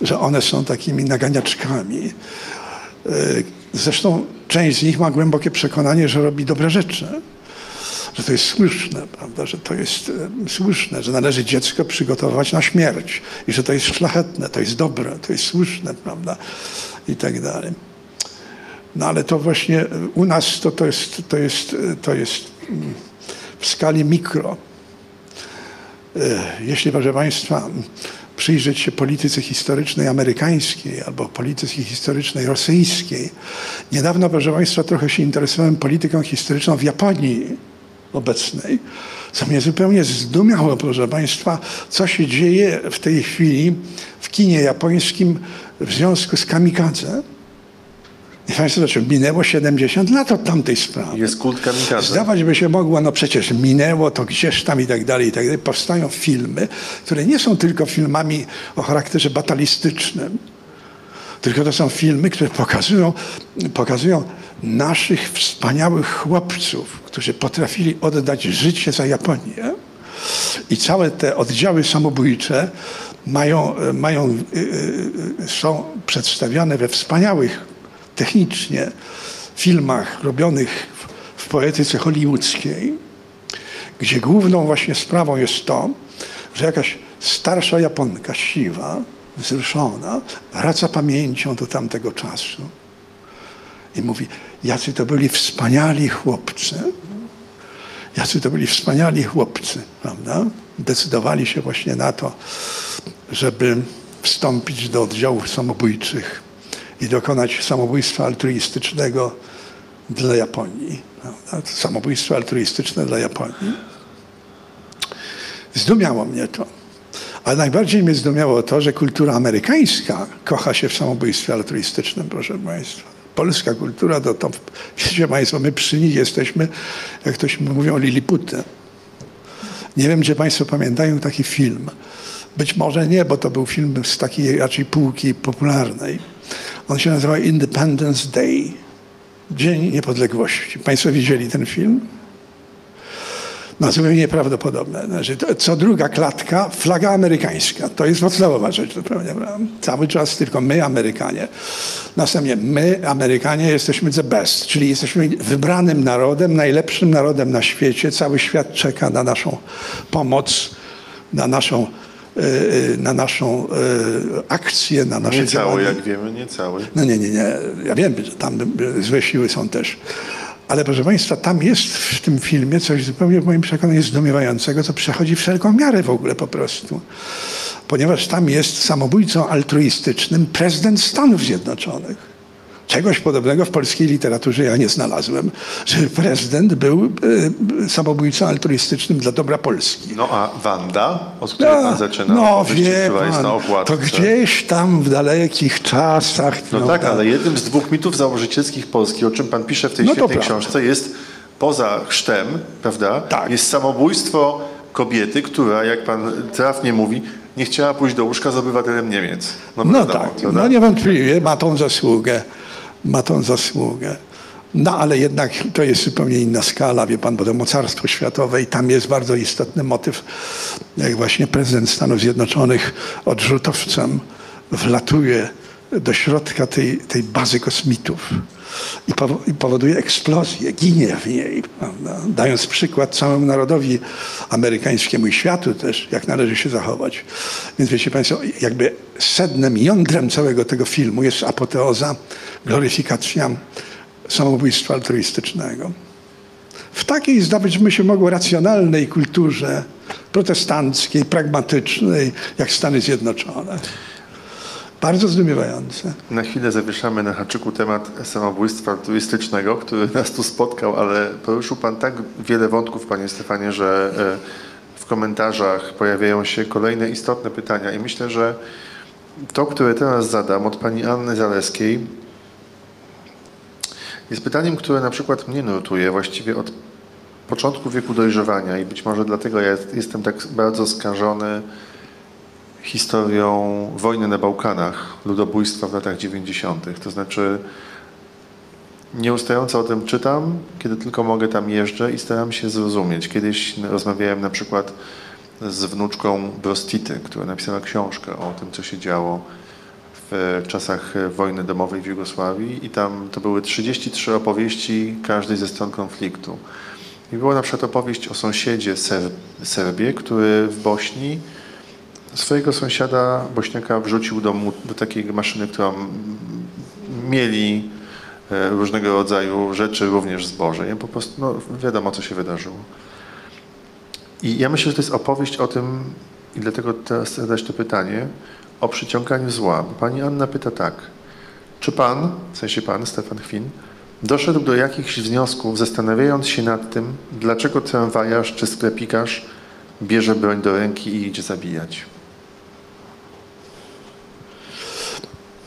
że one są takimi naganiaczkami. Zresztą część z nich ma głębokie przekonanie, że robi dobre rzeczy że to jest słuszne, prawda, że to jest e, słuszne, że należy dziecko przygotować na śmierć i że to jest szlachetne, to jest dobre, to jest słuszne, prawda, i tak dalej. No ale to właśnie e, u nas to, to, jest, to, jest, e, to jest mm, w skali mikro. Jeśli, proszę Państwa, przyjrzeć się polityce historycznej amerykańskiej albo polityce historycznej rosyjskiej. Niedawno, proszę Państwa, trochę się interesowałem polityką historyczną w Japonii obecnej, co mnie zupełnie zdumiało, proszę Państwa, co się dzieje w tej chwili w kinie japońskim w związku z kamikadze. Państwo zobaczą, minęło 70 lat od tamtej sprawy. Jest kult kamikadze. Zdawać by się mogło, no przecież minęło to gdzieś tam i tak dalej, i tak dalej. Powstają filmy, które nie są tylko filmami o charakterze batalistycznym, tylko to są filmy, które pokazują, pokazują naszych wspaniałych chłopców, którzy potrafili oddać życie za Japonię. I całe te oddziały samobójcze mają, mają, y, y, są przedstawiane we wspaniałych technicznie filmach robionych w, w poetyce hollywoodzkiej, gdzie główną właśnie sprawą jest to, że jakaś starsza Japonka, siwa, wzruszona, wraca pamięcią do tamtego czasu i mówi, jacy to byli wspaniali chłopcy, jacy to byli wspaniali chłopcy, prawda? Decydowali się właśnie na to, żeby wstąpić do oddziałów samobójczych i dokonać samobójstwa altruistycznego dla Japonii. Samobójstwo altruistyczne dla Japonii. Zdumiało mnie to. Ale najbardziej mnie zdumiało to, że kultura amerykańska kocha się w samobójstwie altruistycznym, proszę Państwa. Polska kultura to, to wiecie Państwo, my przy nich jesteśmy, jak ktoś mówią, liliputy. Nie wiem, czy Państwo pamiętają taki film. Być może nie, bo to był film z takiej raczej półki popularnej. On się nazywa Independence Day. Dzień Niepodległości. Państwo widzieli ten film? No zupełnie nieprawdopodobne. Znaczy, to, co druga klatka, flaga amerykańska. To jest podstawowa rzecz. Zupełnie, cały czas tylko my, Amerykanie. Następnie my, Amerykanie, jesteśmy the best, czyli jesteśmy wybranym narodem, najlepszym narodem na świecie. Cały świat czeka na naszą pomoc, na naszą na naszą e, akcję, na nasze Nie cały, działanie. jak wiemy, nie cały. No nie, nie, nie. Ja wiem, że tam złe siły są też. Ale proszę Państwa, tam jest w tym filmie coś zupełnie w moim przekonaniu zdumiewającego, co przechodzi wszelką miarę w ogóle po prostu. Ponieważ tam jest samobójcą altruistycznym prezydent Stanów Zjednoczonych. Czegoś podobnego w polskiej literaturze ja nie znalazłem, że prezydent był e, samobójcą altruistycznym dla dobra Polski. No a Wanda, od której pan zaczyna, no wie pan, na okładce. to gdzieś tam w dalekich czasach. No tak, prawda, ale jednym z dwóch mitów założycielskich Polski, o czym pan pisze w tej No świetnej książce, jest poza chrztem, prawda? Tak. Jest samobójstwo kobiety, która, jak pan trafnie mówi, nie chciała pójść do łóżka z obywatelem Niemiec. No wiadomo, tak, prawda? no niewątpliwie ma tą zasługę. Ma tą zasługę. No ale jednak to jest zupełnie inna skala, wie pan, bo to mocarstwo światowe i tam jest bardzo istotny motyw, jak właśnie prezydent Stanów Zjednoczonych odrzutowcem wlatuje do środka tej, tej bazy kosmitów i, powo- i powoduje eksplozję, ginie w niej, prawda? dając przykład całemu narodowi amerykańskiemu i światu też, jak należy się zachować. Więc wiecie Państwo, jakby sednem, jądrem całego tego filmu jest apoteoza, gloryfikacja samobójstwa altruistycznego. W takiej, zdawać by się mogło, racjonalnej kulturze protestanckiej, pragmatycznej, jak Stany Zjednoczone. Bardzo zdumiewające. Na chwilę zawieszamy na haczyku temat samobójstwa turystycznego, który nas tu spotkał, ale poruszył Pan tak wiele wątków, Panie Stefanie, że e, w komentarzach pojawiają się kolejne istotne pytania i myślę, że to, które teraz zadam od Pani Anny Zaleskiej jest pytaniem, które na przykład mnie nurtuje właściwie od początku wieku dojrzewania i być może dlatego ja jestem tak bardzo skażony historią wojny na Bałkanach, ludobójstwa w latach 90. To znaczy nieustająco o tym czytam, kiedy tylko mogę tam jeżdżę i staram się zrozumieć. Kiedyś rozmawiałem na przykład z wnuczką Brostity, która napisała książkę o tym, co się działo w czasach wojny domowej w Jugosławii i tam to były 33 opowieści każdej ze stron konfliktu. I była na przykład opowieść o sąsiedzie Ser Serbie, który w Bośni swojego sąsiada Bośniaka wrzucił do, mu- do takiej maszyny, którą mieli e, różnego rodzaju rzeczy, również zboże. I po prostu no, wiadomo, co się wydarzyło. I ja myślę, że to jest opowieść o tym, i dlatego teraz chcę zadać to pytanie, o przyciąganiu zła. Pani Anna pyta tak, czy pan, w sensie pan, Stefan Chwin, doszedł do jakichś wniosków, zastanawiając się nad tym, dlaczego tramwajarz czy sklepikarz bierze broń do ręki i idzie zabijać?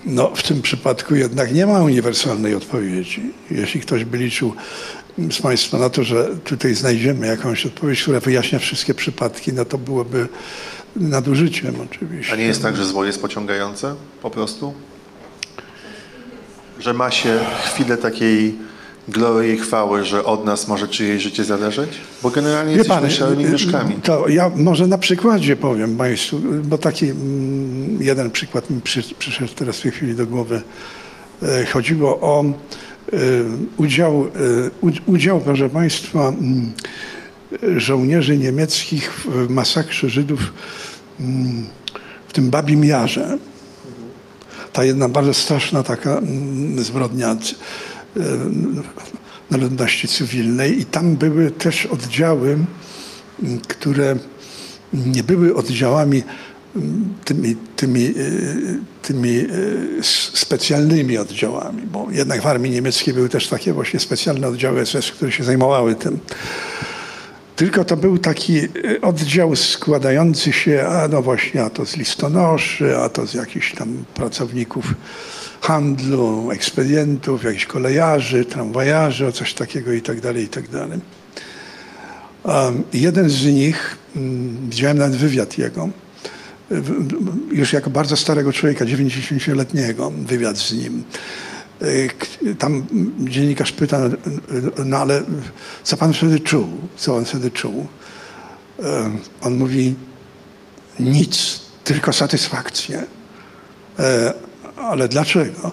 No, w tym przypadku jednak nie ma uniwersalnej odpowiedzi. Jeśli ktoś by liczył z Państwa na to, że tutaj znajdziemy jakąś odpowiedź, która wyjaśnia wszystkie przypadki, no to byłoby nadużyciem oczywiście. A nie jest tak, że zło jest pociągające po prostu? Że ma się chwilę takiej glorii i chwały, że od nas może czyjeś życie zależeć? Bo generalnie Wie jesteśmy pan, szarymi y, myszkami. To ja może na przykładzie powiem Państwu, bo taki mm, jeden przykład mi przy, przyszedł teraz w tej chwili do głowy. E, Chodziło o e, udział, e, udział, proszę Państwa, mm, żołnierzy niemieckich w masakrze Żydów mm, w tym Babim Jarze. Ta jedna bardzo straszna taka zbrodnia e, na ludności cywilnej i tam były też oddziały, które nie były oddziałami tymi, tymi, e, tymi e, specjalnymi oddziałami, bo jednak w armii niemieckiej były też takie właśnie specjalne oddziały SS, które się zajmowały tym. Tylko to był taki oddział składający się, a no właśnie, a to z listonoszy, a to z jakichś tam pracowników handlu, ekspedientów, jakichś kolejarzy, tramwajarzy, o coś takiego i tak dalej, i tak. Um, jeden z nich, mm, widziałem nawet wywiad jego, już jako bardzo starego człowieka, 90-letniego, wywiad z nim. K- Tam dziennikarz pyta, y, no ale co pan wtedy czuł? Co on wtedy czuł? Y, On mówi, nic, tylko satysfakcję. Ale dlaczego?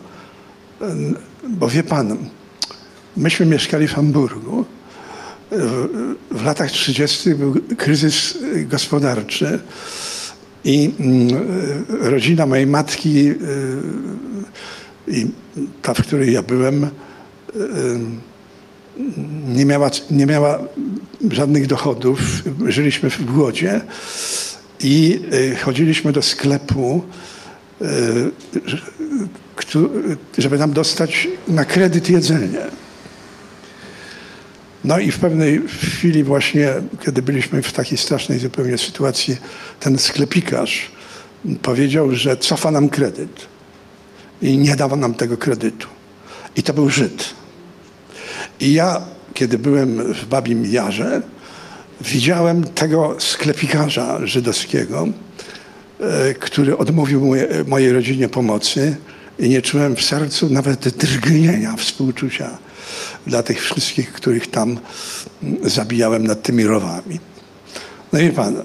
Bo wie pan, myśmy mieszkali w Hamburgu. W, latach 30. był kryzys gospodarczy i mm, rodzina mojej matki y, i ta, w której ja byłem, y, nie miała, nie miała żadnych dochodów. Żyliśmy w głodzie i y, chodziliśmy do sklepu, żeby nam dostać na kredyt jedzenie. No i w pewnej chwili właśnie, kiedy byliśmy w takiej strasznej zupełnie sytuacji, ten sklepikarz powiedział, że cofa nam kredyt i nie dawał nam tego kredytu. I to był Żyd. I ja, kiedy byłem w Babim Jarze, widziałem tego sklepikarza żydowskiego, e, który odmówił moje, mojej rodzinie pomocy i nie czułem w sercu nawet drgnienia współczucia dla tych wszystkich, których tam mm, zabijałem nad tymi rowami. No i pan,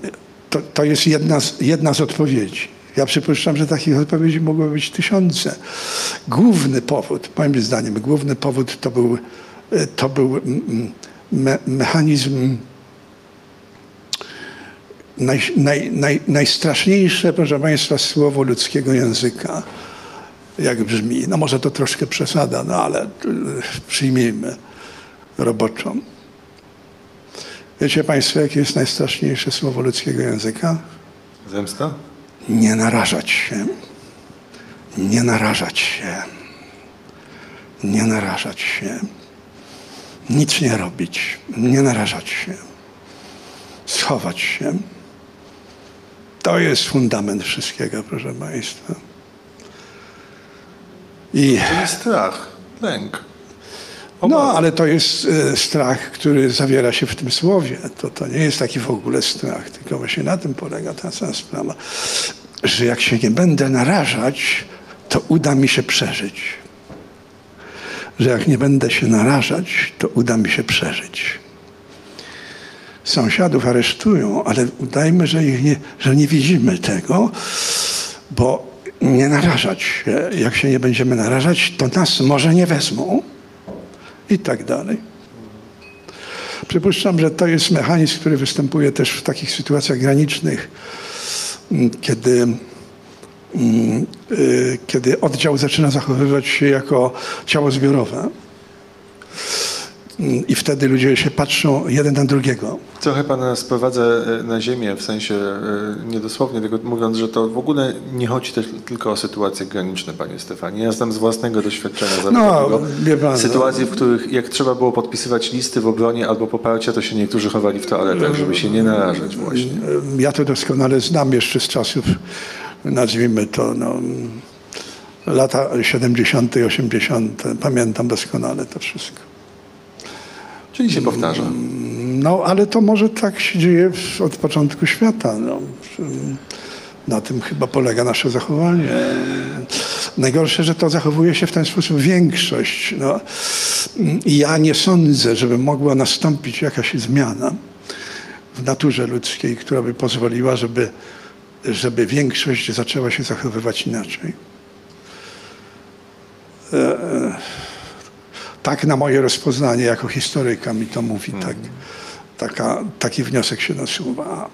to, to jest jedna z, jedna z odpowiedzi. Ja przypuszczam, że takich odpowiedzi mogły być tysiące. Główny powód, moim zdaniem, główny powód to był, e, to był mm, me, mechanizm naj, naj, naj, najstraszniejsze, proszę Państwa, słowo ludzkiego języka, jak brzmi. No może to troszkę przesada, no ale y, przyjmijmy roboczą. Wiecie Państwo, jakie jest najstraszniejsze słowo ludzkiego języka? Zemsta? Nie narażać się. Nie narażać się. Nie narażać się. Nic nie robić. Nie narażać się. Schować się. To jest fundament wszystkiego, proszę Państwa. I, Czyli strach, lęk. no, ale to jest e, strach, który zawiera się w tym słowie. To, to nie jest taki w ogóle strach, tylko właśnie na tym polega ta cała sprawa, że jak się nie będę narażać, to uda mi się przeżyć. Że jak nie będę się narażać, to uda mi się przeżyć. Sąsiadów aresztują, ale udajmy, że, ich nie, że nie widzimy tego, bo nie narażać się. Jak się nie będziemy narażać, to nas może nie wezmą i tak dalej. Przypuszczam, że to jest mechanizm, który występuje też w takich sytuacjach granicznych, m, kiedy, mm, y, kiedy oddział zaczyna zachowywać się jako ciało zbiorowe. I wtedy ludzie się patrzą jeden na drugiego. Trochę pana sprowadza e, na ziemię, w sensie e, niedosłownie tego mówiąc, że to w ogóle nie chodzi też tylko o sytuacje graniczne, panie Stefanie. Ja znam z własnego doświadczenia zawodowego wie pan, no. sytuacje, w których jak trzeba było podpisywać listy w obronie albo poparcia, to się niektórzy chowali w toaletach, żeby się nie narażać właśnie. Ja to doskonale znam jeszcze z czasów, nazwijmy to, no, lata 70., 80. Pamiętam doskonale to wszystko. Czyli się powtarza. No, ale to może tak się dzieje od początku świata. No. Na tym chyba polega nasze zachowanie. Najgorsze, że to zachowuje się w ten sposób większość. No. Ja nie sądzę, żeby mogła nastąpić jakaś zmiana w naturze ludzkiej, która by pozwoliła, żeby, żeby większość zaczęła się zachowywać inaczej. E, e, tak na moje rozpoznanie jako historyka mi to mówi. Tak, taka, taki wniosek się nasuwa.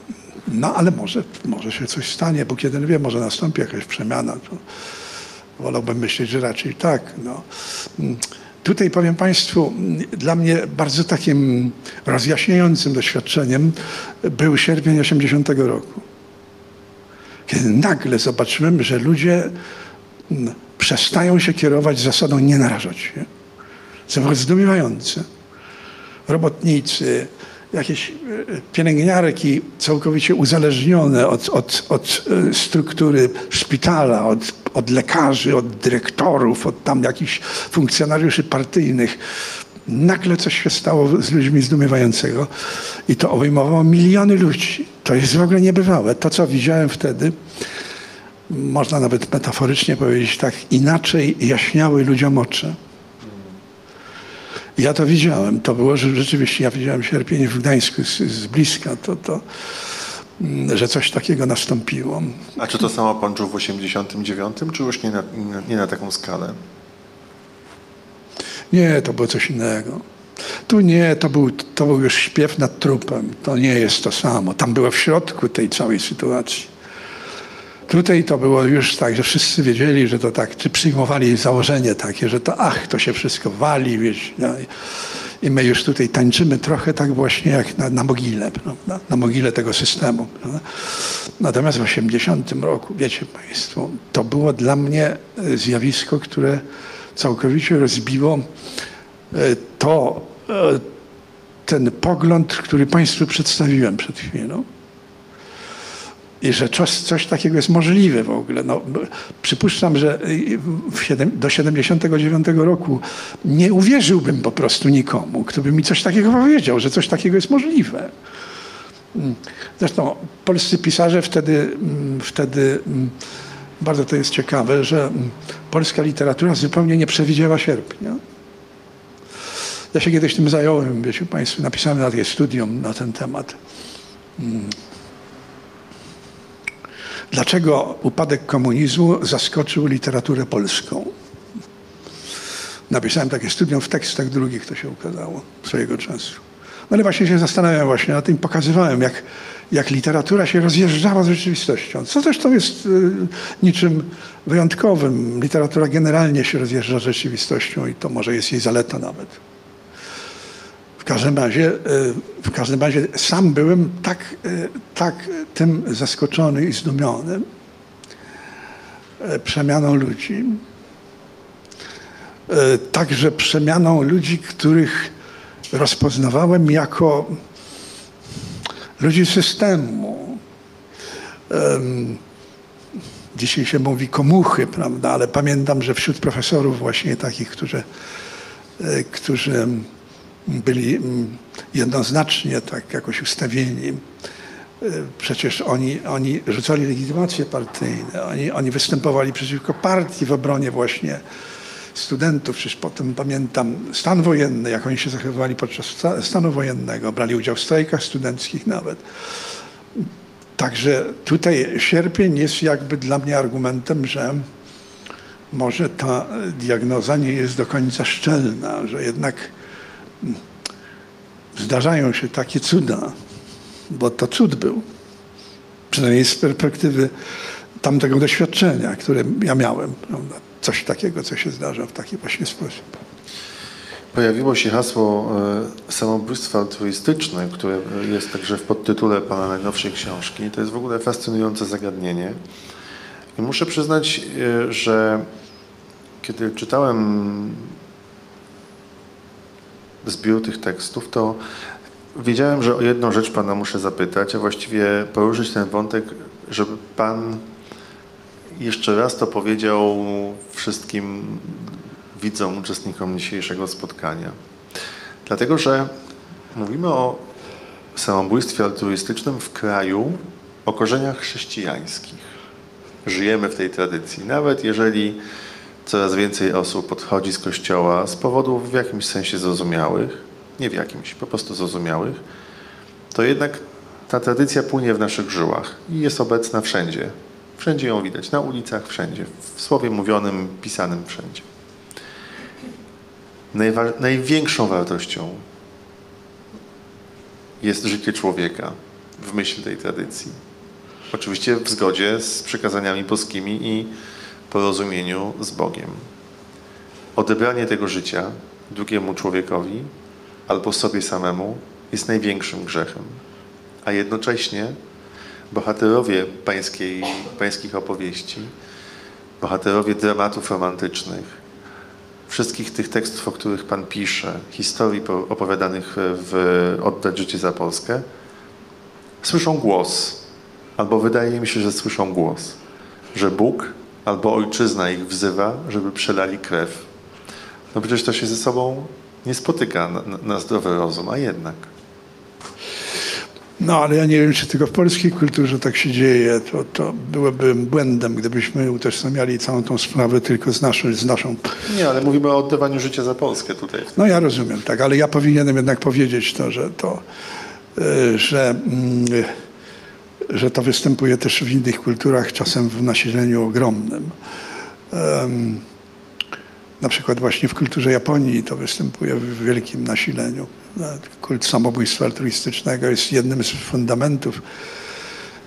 No ale może, może się coś stanie, bo kiedy wie, może nastąpi jakaś przemiana. To wolałbym myśleć, że raczej tak. No. Tutaj powiem Państwu, dla mnie bardzo takim rozjaśniającym doświadczeniem był sierpień 80 roku. Kiedy nagle zobaczyłem, że ludzie przestają się kierować zasadą nie narażać się. Co było zdumiewające. Robotnicy, jakieś e, pielęgniarki całkowicie uzależnione od, od, od e, struktury szpitala, od, od lekarzy, od dyrektorów, od tam jakichś funkcjonariuszy partyjnych. Nagle coś się stało z ludźmi zdumiewającego i to obejmowało miliony ludzi. To jest w ogóle niebywałe. To, co widziałem wtedy, można nawet metaforycznie powiedzieć tak, inaczej jaśniały ludziom oczy. Ja to widziałem. To było, że rzeczywiście ja widziałem sierpień w Gdańsku z, z bliska. To, to, mm, że coś takiego nastąpiło. A czy to samo pan czuł w 89, czy już nie na, nie na taką skalę? Nie, to było coś innego. Tu nie, to był, to był już śpiew nad trupem. To nie jest to samo. Tam było w środku tej całej sytuacji. Tutaj to było już tak, że wszyscy wiedzieli, że to tak, czy przyjmowali założenie takie, że to ach, to się wszystko wali, wiesz, no, i my już tutaj tańczymy trochę tak właśnie jak na, na mogile, prawda? na mogile tego systemu. Prawda? Natomiast w 80 roku, wiecie Państwo, to było dla mnie e, zjawisko, które całkowicie rozbiło e, to, e, ten pogląd, który Państwu przedstawiłem przed chwilą i że coś, coś takiego jest możliwe w ogóle. No, przypuszczam, że do 79 roku nie uwierzyłbym po prostu nikomu, kto by mi coś takiego powiedział, że coś takiego jest możliwe. Mm. Zresztą polscy pisarze wtedy, mm, wtedy mm, bardzo to jest ciekawe, że polska literatura zupełnie nie przewidziała sierpnia. Ja się kiedyś tym zająłem, wiecie Państwo, napisałem na takie studium na ten temat. Dlaczego upadek komunizmu zaskoczył literaturę polską? Napisałem takie studium w tekstach drugich, to się ukazało swojego czasu. No ale właśnie się zastanawiałem właśnie na tym, pokazywałem, jak, jak literatura się rozjeżdżała z rzeczywistością. Co zresztą jest y, niczym wyjątkowym. Literatura generalnie się rozjeżdża z rzeczywistością i to może jest jej zaleta nawet każdym razie, e, w każdym razie sam byłem tak, e, tak tym zaskoczony i zdumiony e, przemianą ludzi. Także przemianą ludzi, których rozpoznawałem jako ludzi systemu. Dzisiaj się mówi komuchy, prawda, ale pamiętam, że wśród profesorów właśnie takich, którzy, którzy byli mm, jednoznacznie tak jakoś ustawieni. E, przecież oni, oni rzucali legitymacje partyjne, oni, oni występowali przeciwko partii w obronie właśnie studentów. Przecież potem pamiętam stan wojenny, jak oni się zachowywali podczas stanu wojennego, brali udział w strajkach studenckich nawet. Także tutaj sierpień jest jakby dla mnie argumentem, że może ta diagnoza nie jest do końca szczelna, że jednak zdarzają się takie cuda, bo to cud był, przynajmniej z perspektywy tamtego doświadczenia, które ja miałem. Prawda? Coś takiego, co się zdarza w taki właśnie sposób. Pojawiło się hasło e, samobójstwa altruistyczne, które jest także w podtytule Pana najnowszej książki. To jest w ogóle fascynujące zagadnienie. I muszę przyznać, e, że kiedy czytałem zbiór tych tekstów, to wiedziałem, że o jedną rzecz Pana muszę zapytać, a właściwie poruszyć ten wątek, żeby Pan jeszcze raz to powiedział wszystkim widzom, uczestnikom dzisiejszego spotkania. Dlatego, że mówimy o samobójstwie altruistycznym w kraju o korzeniach chrześcijańskich. Żyjemy w tej tradycji. Nawet jeżeli coraz więcej osób odchodzi z kościoła z powodów w jakimś sensie zrozumiałych, nie w jakimś, po prostu zrozumiałych, to jednak ta tradycja płynie w naszych żyłach i jest obecna wszędzie. Wszędzie ją widać, na ulicach, wszędzie, w słowie mówionym, pisanym, wszędzie. Najwa- największą wartością jest życie człowieka w myśl tej tradycji. Oczywiście w zgodzie z przykazaniami boskimi i porozumieniu z Bogiem. Odebranie tego życia drugiemu człowiekowi albo sobie samemu jest największym grzechem. A jednocześnie bohaterowie pańskiej, pańskich opowieści, bohaterowie dramatów romantycznych, wszystkich tych tekstów, o których Pan pisze, historii po- opowiadanych w Oddać życie za Polskę, słyszą głos, albo wydaje mi się, że słyszą głos, że Bóg albo Ojczyzna ich wzywa, żeby przelali krew. No przecież to się ze sobą nie spotyka na, na- zdrowy rozum, a jednak. No ale ja nie wiem, czy tylko w polskiej kulturze tak się dzieje. To, to byłoby błędem, gdybyśmy utożsamiali całą tą sprawę tylko z naszą, z naszą Nie, ale mówimy o oddawaniu życia za Polskę tutaj. No ja rozumiem, tak, ale ja powinienem jednak powiedzieć to, że to, y, że, mm, że to występuje też w innych kulturach, czasem w nasileniu ogromnym. Em, Na przykład właśnie w kulturze Japonii to występuje w wielkim nasileniu. Kult samobójstwa altruistycznego jest jednym z fundamentów,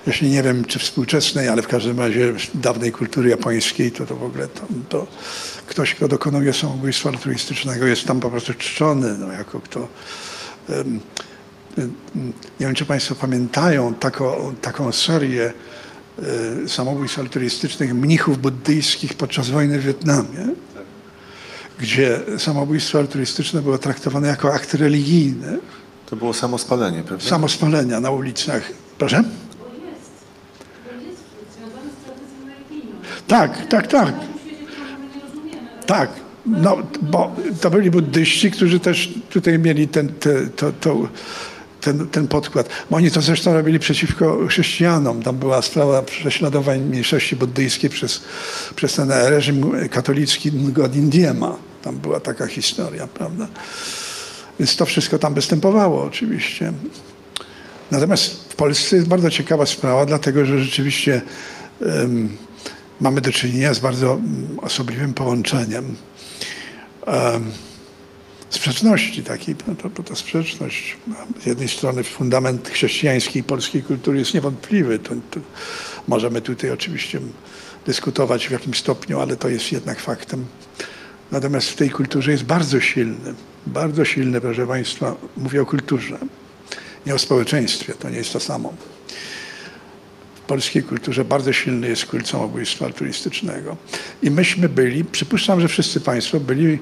jeśli nie wiem czy współczesnej, ale w każdym razie dawnej kultury japońskiej, to to w ogóle to, to ktoś, kto dokonuje samobójstwa altruistycznego jest tam po prostu czczony, no, jako kto... em, nie wiem, czy Państwo pamiętają taką, taką serię e, samobójstw altruistycznych mnichów buddyjskich podczas wojny w Wietnamie, gdzie samobójstwo altruistyczne było traktowane jako akt religijny, To było samospalenie, prawda? samospalenia na ulicach. Proszę? Bo jest. Bo jest związany z tradycją religijną. Tak, tak, tak. Tak, no, bo to byli buddyści, którzy też tutaj mieli ten, te, to, to, ten, ten podkład. Oni to zresztą robili przeciwko chrześcijanom. Tam była sprawa prześladowań mniejszości buddyjskiej przez, przez ten reżim katolicki Godindiema. Tam była taka historia, prawda? Więc to wszystko tam występowało oczywiście. Natomiast w Polsce jest bardzo ciekawa sprawa, dlatego że rzeczywiście em, mamy do czynienia z bardzo mm, osobliwym połączeniem em, sprzeczności takiej, no to, to, to sprzeczność z jednej strony fundament chrześcijańskiej polskiej kultury jest niewątpliwy. To, to możemy tutaj oczywiście dyskutować w jakim stopniu, ale to jest jednak faktem. Natomiast w tej kulturze jest bardzo silny, bardzo silny, proszę Państwa, mówię o kulturze, nie o społeczeństwie, to nie jest to samo. W polskiej kulturze bardzo silny jest kult samobójstwa altruistycznego. I myśmy byli, przypuszczam, że wszyscy Państwo byli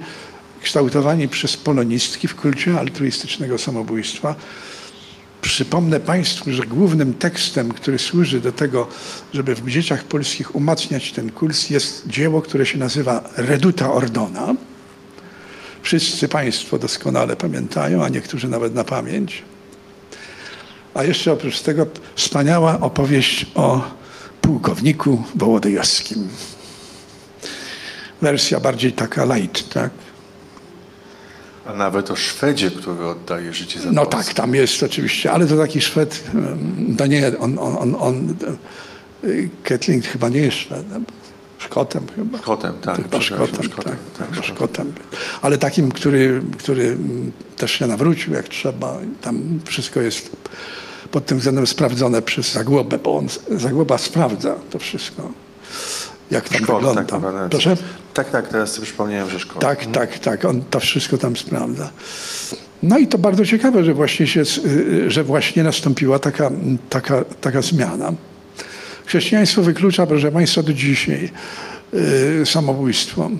kształtowani przez polonistki w kulcie altruistycznego samobójstwa. Przypomnę Państwu, że głównym tekstem, który służy do tego, żeby w dzieciach polskich umacniać ten kurs, jest dzieło, które się nazywa Reduta Ordona. Wszyscy Państwo doskonale pamiętają, a niektórzy nawet na pamięć. A jeszcze oprócz tego wspaniała opowieść o pułkowniku Wołodyjowskim. Wersja bardziej taka light, tak? A nawet o Szwedzie, który oddaje życie za No Polskę. tak, tam jest oczywiście, ale to taki Szwed, to nie, on, on, on, on Ketling chyba nie jest Szwedem, Szkotem chyba. Szkotem, tak, Chyba Szkotem, Szkotem, tak, tak, chyba Szkotem. Ale takim, który, który też się nawrócił jak trzeba. Tam wszystko jest pod tym względem sprawdzone przez Zagłobę, bo on, Zagłoba sprawdza to wszystko, jak tam wygląda. tak, ma rację. Proszę? tak, tak, teraz sobie przypomniałem, że Szkot. Tak, tak, tak. On to wszystko tam sprawdza. No i to bardzo ciekawe, że właśnie, się, y, że właśnie nastąpiła taka, taka, taka zmiana. Chrześcijaństwo wyklucza, proszę Państwa, do dzisiaj y, samobójstwo,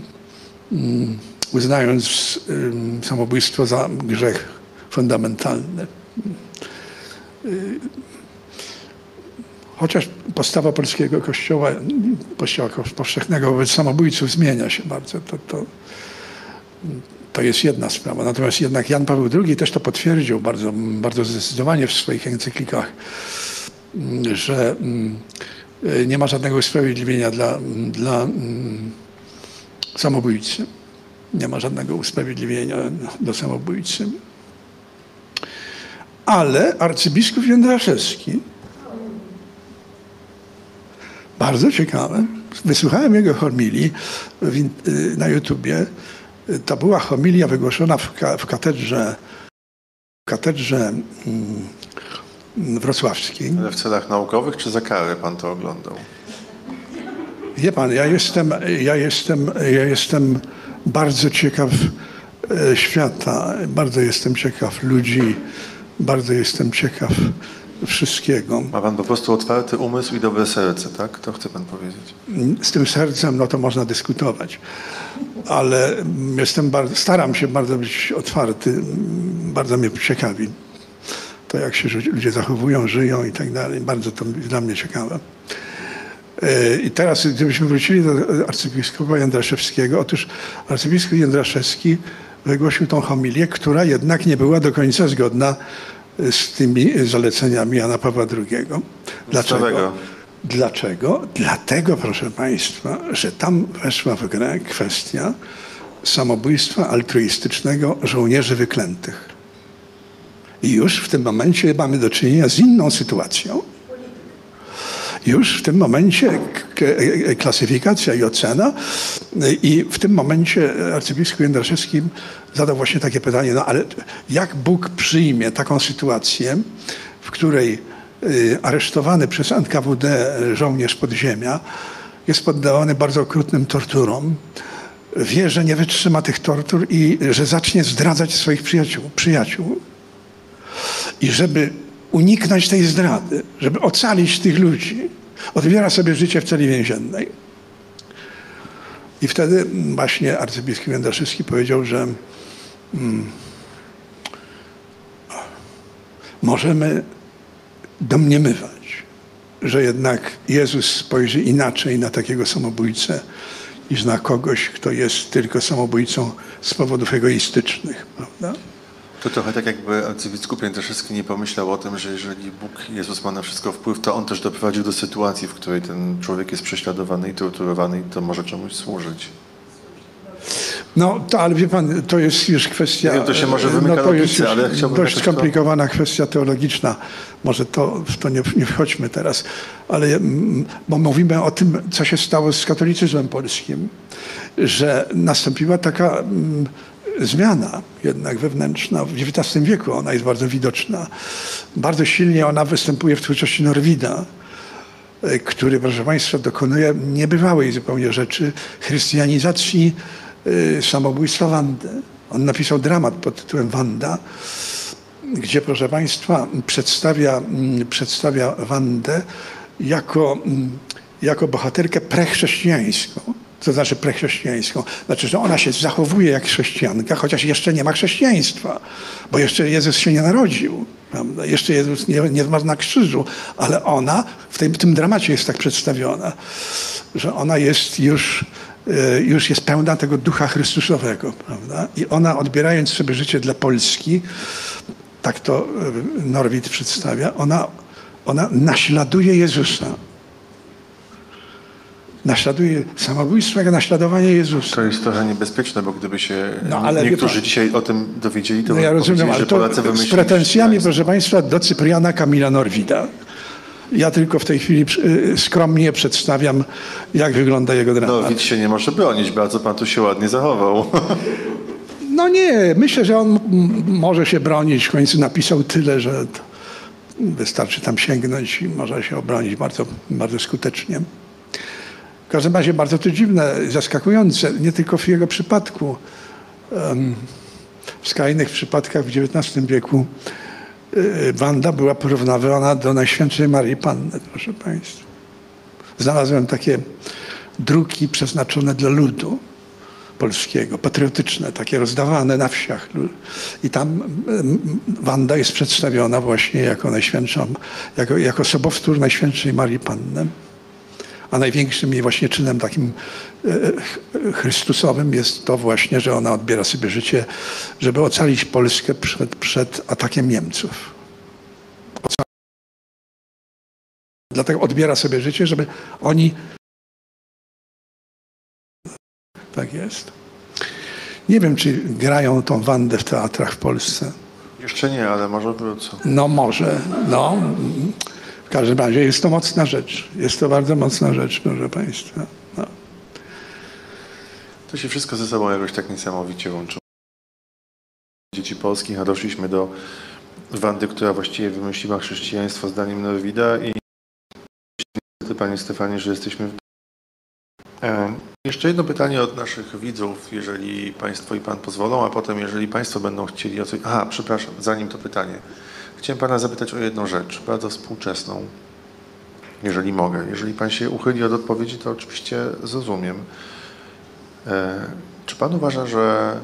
mm, uznając y, samobójstwo za grzech fundamentalny. Chociaż postawa polskiego kościoła, kościoła powszechnego wobec samobójców zmienia się bardzo, to, to, to jest jedna sprawa. Natomiast jednak Jan Paweł II też to potwierdził bardzo, bardzo zdecydowanie w swoich encyklikach, że mm, nie ma żadnego usprawiedliwienia dla, dla mm, samobójcy. Nie ma żadnego usprawiedliwienia do samobójcy. Ale arcybiskup Jędraszewski, bardzo ciekawe, wysłuchałem jego homilii na YouTubie. To była homilia wygłoszona w, ka, w katedrze, w katedrze mm, wrocławskiej. Ale w celach naukowych czy za karę pan to oglądał? Wie pan, ja jestem, ja jestem, ja jestem bardzo ciekaw e, świata, bardzo jestem ciekaw ludzi, bardzo jestem ciekaw wszystkiego. Ma pan po prostu otwarty umysł i dobre serce, tak? To chce pan powiedzieć. Z tym sercem, no to można dyskutować, ale jestem bardzo, staram się bardzo być otwarty, bardzo mnie ciekawi to, jak się ludzie zachowują, żyją i tak dalej. Bardzo to dla mnie ciekawe. E, I teraz, gdybyśmy wrócili do arcybiskupa Jędraszewskiego, otóż arcybiskup Jędraszewski wygłosił tą homilię, która jednak nie była do końca zgodna z tymi zaleceniami Jana Pawła II. Dlaczego? Dlaczego? Dlaczego? Dlatego, proszę Państwa, że tam weszła w grę kwestia samobójstwa altruistycznego żołnierzy wyklętych. I już w tym momencie mamy do czynienia z inną sytuacją. Już w tym momencie k- k- klasyfikacja i ocena i w tym momencie arcybiskup Jędraszewski zadał właśnie takie pytanie, no ale jak Bóg przyjmie taką sytuację, w której y, aresztowany przez NKWD żołnierz podziemia jest poddawany bardzo okrutnym torturom, wie, że nie wytrzyma tych tortur i że zacznie zdradzać swoich przyjaciół. przyjaciół. I żeby uniknąć tej zdrady, żeby ocalić tych ludzi, odbiera sobie życie w celi więziennej. I wtedy właśnie arcybiskup Jędraszewski powiedział, że mm, możemy domniemywać, że jednak Jezus spojrzy inaczej na takiego samobójcę niż na kogoś, kto jest tylko samobójcą z powodów egoistycznych. Prawda? To trochę tak jakby arcybiskup Jędraszewski nie pomyślał o tym, że jeżeli Bóg, Jezus ma na wszystko wpływ, to On też doprowadził do sytuacji, w której ten człowiek jest prześladowany i torturowany i to może czemuś służyć. No, to, ale wie pan, to jest już kwestia... Nie wiem, to się może wymyka no, to jest logice, ale chciałbym dość to- skomplikowana kwestia teologiczna. Może to, w to nie, nie wchodźmy teraz. Ale mm, bo mówimy o tym, co się stało z katolicyzmem polskim. Że nastąpiła taka mm, zmiana jednak wewnętrzna w XIX wieku. Ona jest bardzo widoczna. Bardzo silnie ona występuje w twórczości Norwida e, który, proszę Państwa, dokonuje niebywałej zupełnie rzeczy chrystianizacji e, samobójstwa Wandy. On napisał dramat pod tytułem Wanda, gdzie, proszę Państwa, przedstawia, mm, przedstawia Wandę jako, mm, jako bohaterkę prechrześcijańską. Co znaczy prechrześcijańską? Znaczy, że ona się zachowuje jak chrześcijanka, chociaż jeszcze nie ma chrześcijaństwa, bo jeszcze Jezus się nie narodził. Prawda? Jeszcze Jezus nie, nie zmarł na krzyżu, ale ona w tym, tym dramacie jest tak przedstawiona, że ona jest już, e, już jest pełna tego ducha Chrystusowego. Prawda? I ona odbierając sobie życie dla Polski, tak to e, Norwid przedstawia, ona, ona naśladuje Jezusa. Naśladuje samobójstwo jak naśladowanie Jezusa. To jest trochę niebezpieczne, bo gdyby się No, ale niektórzy pan- dzisiaj o tym dowiedzieli, to No ja rozumiem, ale to z pretensjami, proszę Państwa, do Cypriana Kamila Norwida. Ja tylko w tej chwili y, skromnie przedstawiam, jak wygląda jego dramat. No, widz się nie może bronić, bardzo pan tu się ładnie zachował. No nie, myślę, że on może się bronić. W końcu napisał tyle, że wystarczy tam sięgnąć i może się obronić bardzo, bardzo skutecznie. W każdym razie bardzo to dziwne, zaskakujące, nie tylko w jego przypadku. W skrajnych przypadkach w XIX wieku y, Wanda była porównywana do Najświętszej Marii Panny, proszę Państwa. Znalazłem takie druki przeznaczone dla ludu polskiego, patriotyczne, takie rozdawane na wsiach. I tam Wanda jest przedstawiona właśnie jako najświętszą, jako, jako sobowtór Najświętszej Marii Panny. A największym jej właśnie czynem takim e, ch- chrystusowym jest to właśnie, że ona odbiera sobie życie, żeby ocalić Polskę przed, przed atakiem Niemców. Dlatego odbiera sobie życie, żeby oni Tak jest. Nie wiem, czy grają tą Wandę w teatrach w Polsce. Jeszcze nie, ale może wrócą. No może, no. W każdym razie jest to mocna rzecz. Jest to bardzo mocna rzecz, proszę Państwa. No. To się wszystko ze sobą jakoś tak niesamowicie łączy. Dzieci polskich, a doszliśmy do Wandy, która właściwie wymyśliła chrześcijaństwo zdaniem Norwida i Panie Stefanie, że jesteśmy w... E, Jeszcze jedno pytanie od naszych widzów, jeżeli Państwo i Pan pozwolą, a potem jeżeli Państwo będą chcieli o coś... Aha, przepraszam, zanim to pytanie. Chciałem Pana zapytać o jedną rzecz, bardzo współczesną, jeżeli mogę. Jeżeli Pan się uchyli od odpowiedzi, to oczywiście zrozumiem. E, Czy Pan uważa, że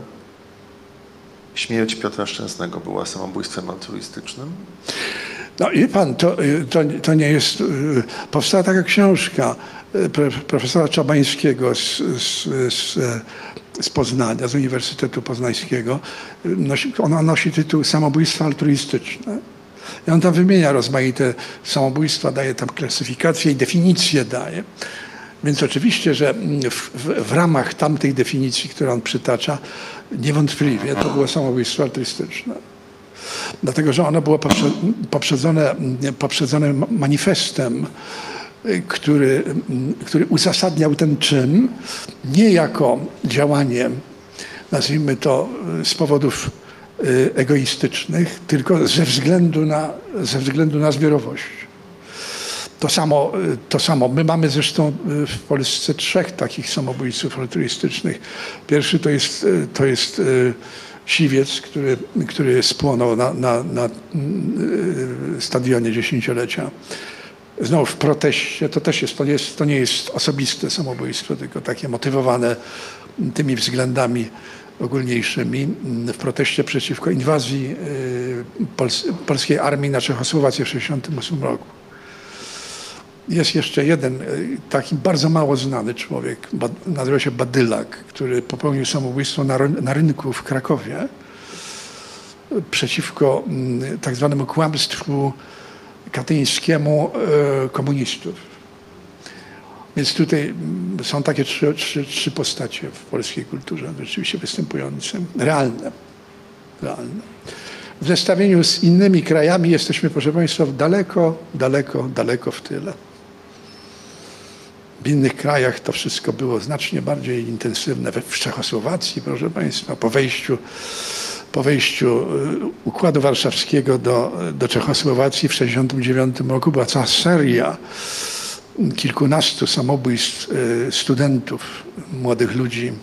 śmierć Piotra Szczęsnego była samobójstwem altruistycznym? No i pan, to, y, to, to nie jest. y, Powstała taka książka y, profesora Czabańskiego z, z, z, e, z Poznania, z Uniwersytetu Poznańskiego. Nosi, ona nosi tytuł Samobójstwa altruistyczne. I on tam wymienia rozmaite samobójstwa, daje tam klasyfikację i definicję daje. Więc oczywiście, że w, w, w ramach tamtych definicji, które on przytacza, niewątpliwie to było samobójstwo altruistyczne dlatego że ono było poprze- poprzedzone, poprzedzone ma- manifestem, który, który uzasadniał ten czyn nie jako działanie, nazwijmy to, z powodów y, egoistycznych, tylko ze względu na, ze względu na zbiorowość. To samo, y, to samo. My mamy zresztą y, w Polsce trzech takich samobójców altruistycznych. Pierwszy to jest, to jest siwiec, który, który spłonął na, na, na stadionie dziesięciolecia. Znowu w proteście, to też jest, to jest, to nie jest osobiste samobójstwo, tylko takie motywowane tymi względami ogólniejszymi w proteście przeciwko inwazji y, pols, polskiej armii na Czechosłowację w 1968 roku. Jest jeszcze jeden y, taki bardzo mało znany człowiek, nazywa się Badylak, który popełnił samobójstwo na, na rynku w Krakowie przeciwko mm, tak zwanemu kłamstwu katyńskiemu y, komunistów. Więc tutaj mm, są takie trzy, trzy, trzy postacie w polskiej kulturze rzeczywiście występujące, realne. realne. W zestawieniu z innymi krajami jesteśmy, proszę Państwa, daleko, daleko, daleko w tyle. W innych krajach to wszystko było znacznie bardziej intensywne. W Czechosłowacji, proszę Państwa, po wejściu, po wejściu y, Układu Warszawskiego do, do Czechosłowacji w 1969 roku była cała seria kilkunastu samobójstw y, studentów, młodych ludzi.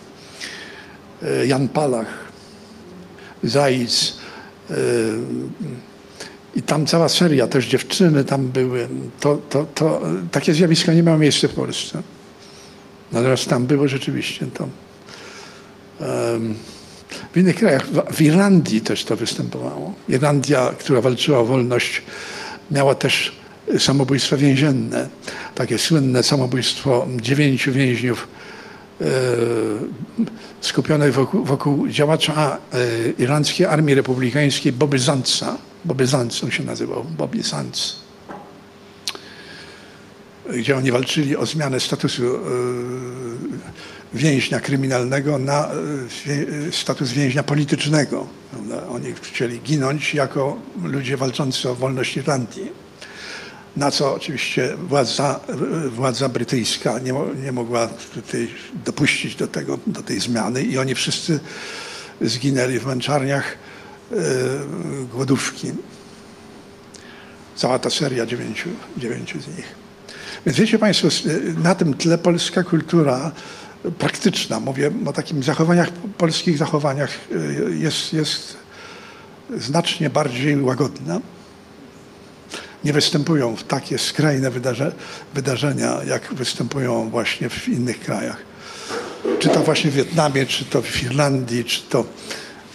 Y, Jan Palach, Zaic, y, i tam cała seria, też dziewczyny tam były. To, to, to, takie zjawisko nie miało miejsca w Polsce. Natomiast tam było rzeczywiście to. em, w innych krajach, w- Irlandii też to występowało. Irlandia, która walczyła o wolność, miała też samobójstwa więzienne. Takie słynne samobójstwo dziewięciu więźniów e, skupionych wokół, wokół działacza e, irlandzkiej armii republikańskiej Bobby Zantza. Bobby Zantz on się nazywał, Bobby Zantz. Gdzie oni walczyli o zmianę statusu e, więźnia kryminalnego na e, e, status więźnia politycznego. Oni chcieli ginąć jako ludzie walczący o wolność Irlandii. Na co oczywiście władza, władza brytyjska nie, nie mogła tutaj dopuścić do, tego, do tej zmiany i oni wszyscy zginęli w męczarniach e, głodówki. Cała ta seria dziewięciu, dziewięciu z nich. Więc wiecie Państwo, na tym tle polska kultura praktyczna, mówię o takim zachowaniach, polskich zachowaniach, e, jest, jest znacznie bardziej łagodna nie występują w takie skrajne wydarze, wydarzenia, jak występują właśnie w innych krajach. Czy to właśnie w Wietnamie, czy to w Irlandii, czy to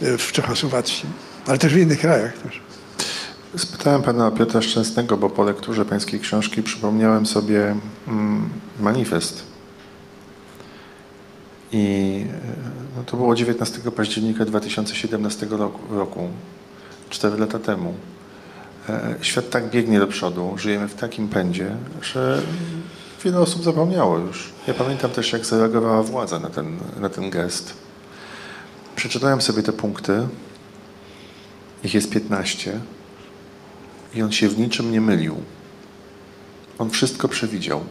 y, w Czechosłowacji, ale też w innych krajach też. Spytałem pana Piotra Szczęsnego, bo po lekturze pańskiej książki przypomniałem sobie mm, manifest. I e, no, to było 19 października 2017 roku, roku, 4 lata temu. E, Świat tak biegnie do przodu, żyjemy w takim pędzie, że wiele osób zapomniało już. Ja pamiętam też, jak zareagowała władza na ten, na ten gest. Przeczytałem sobie te punkty. Ich jest 15. I on się w niczym nie mylił. On wszystko przewidział.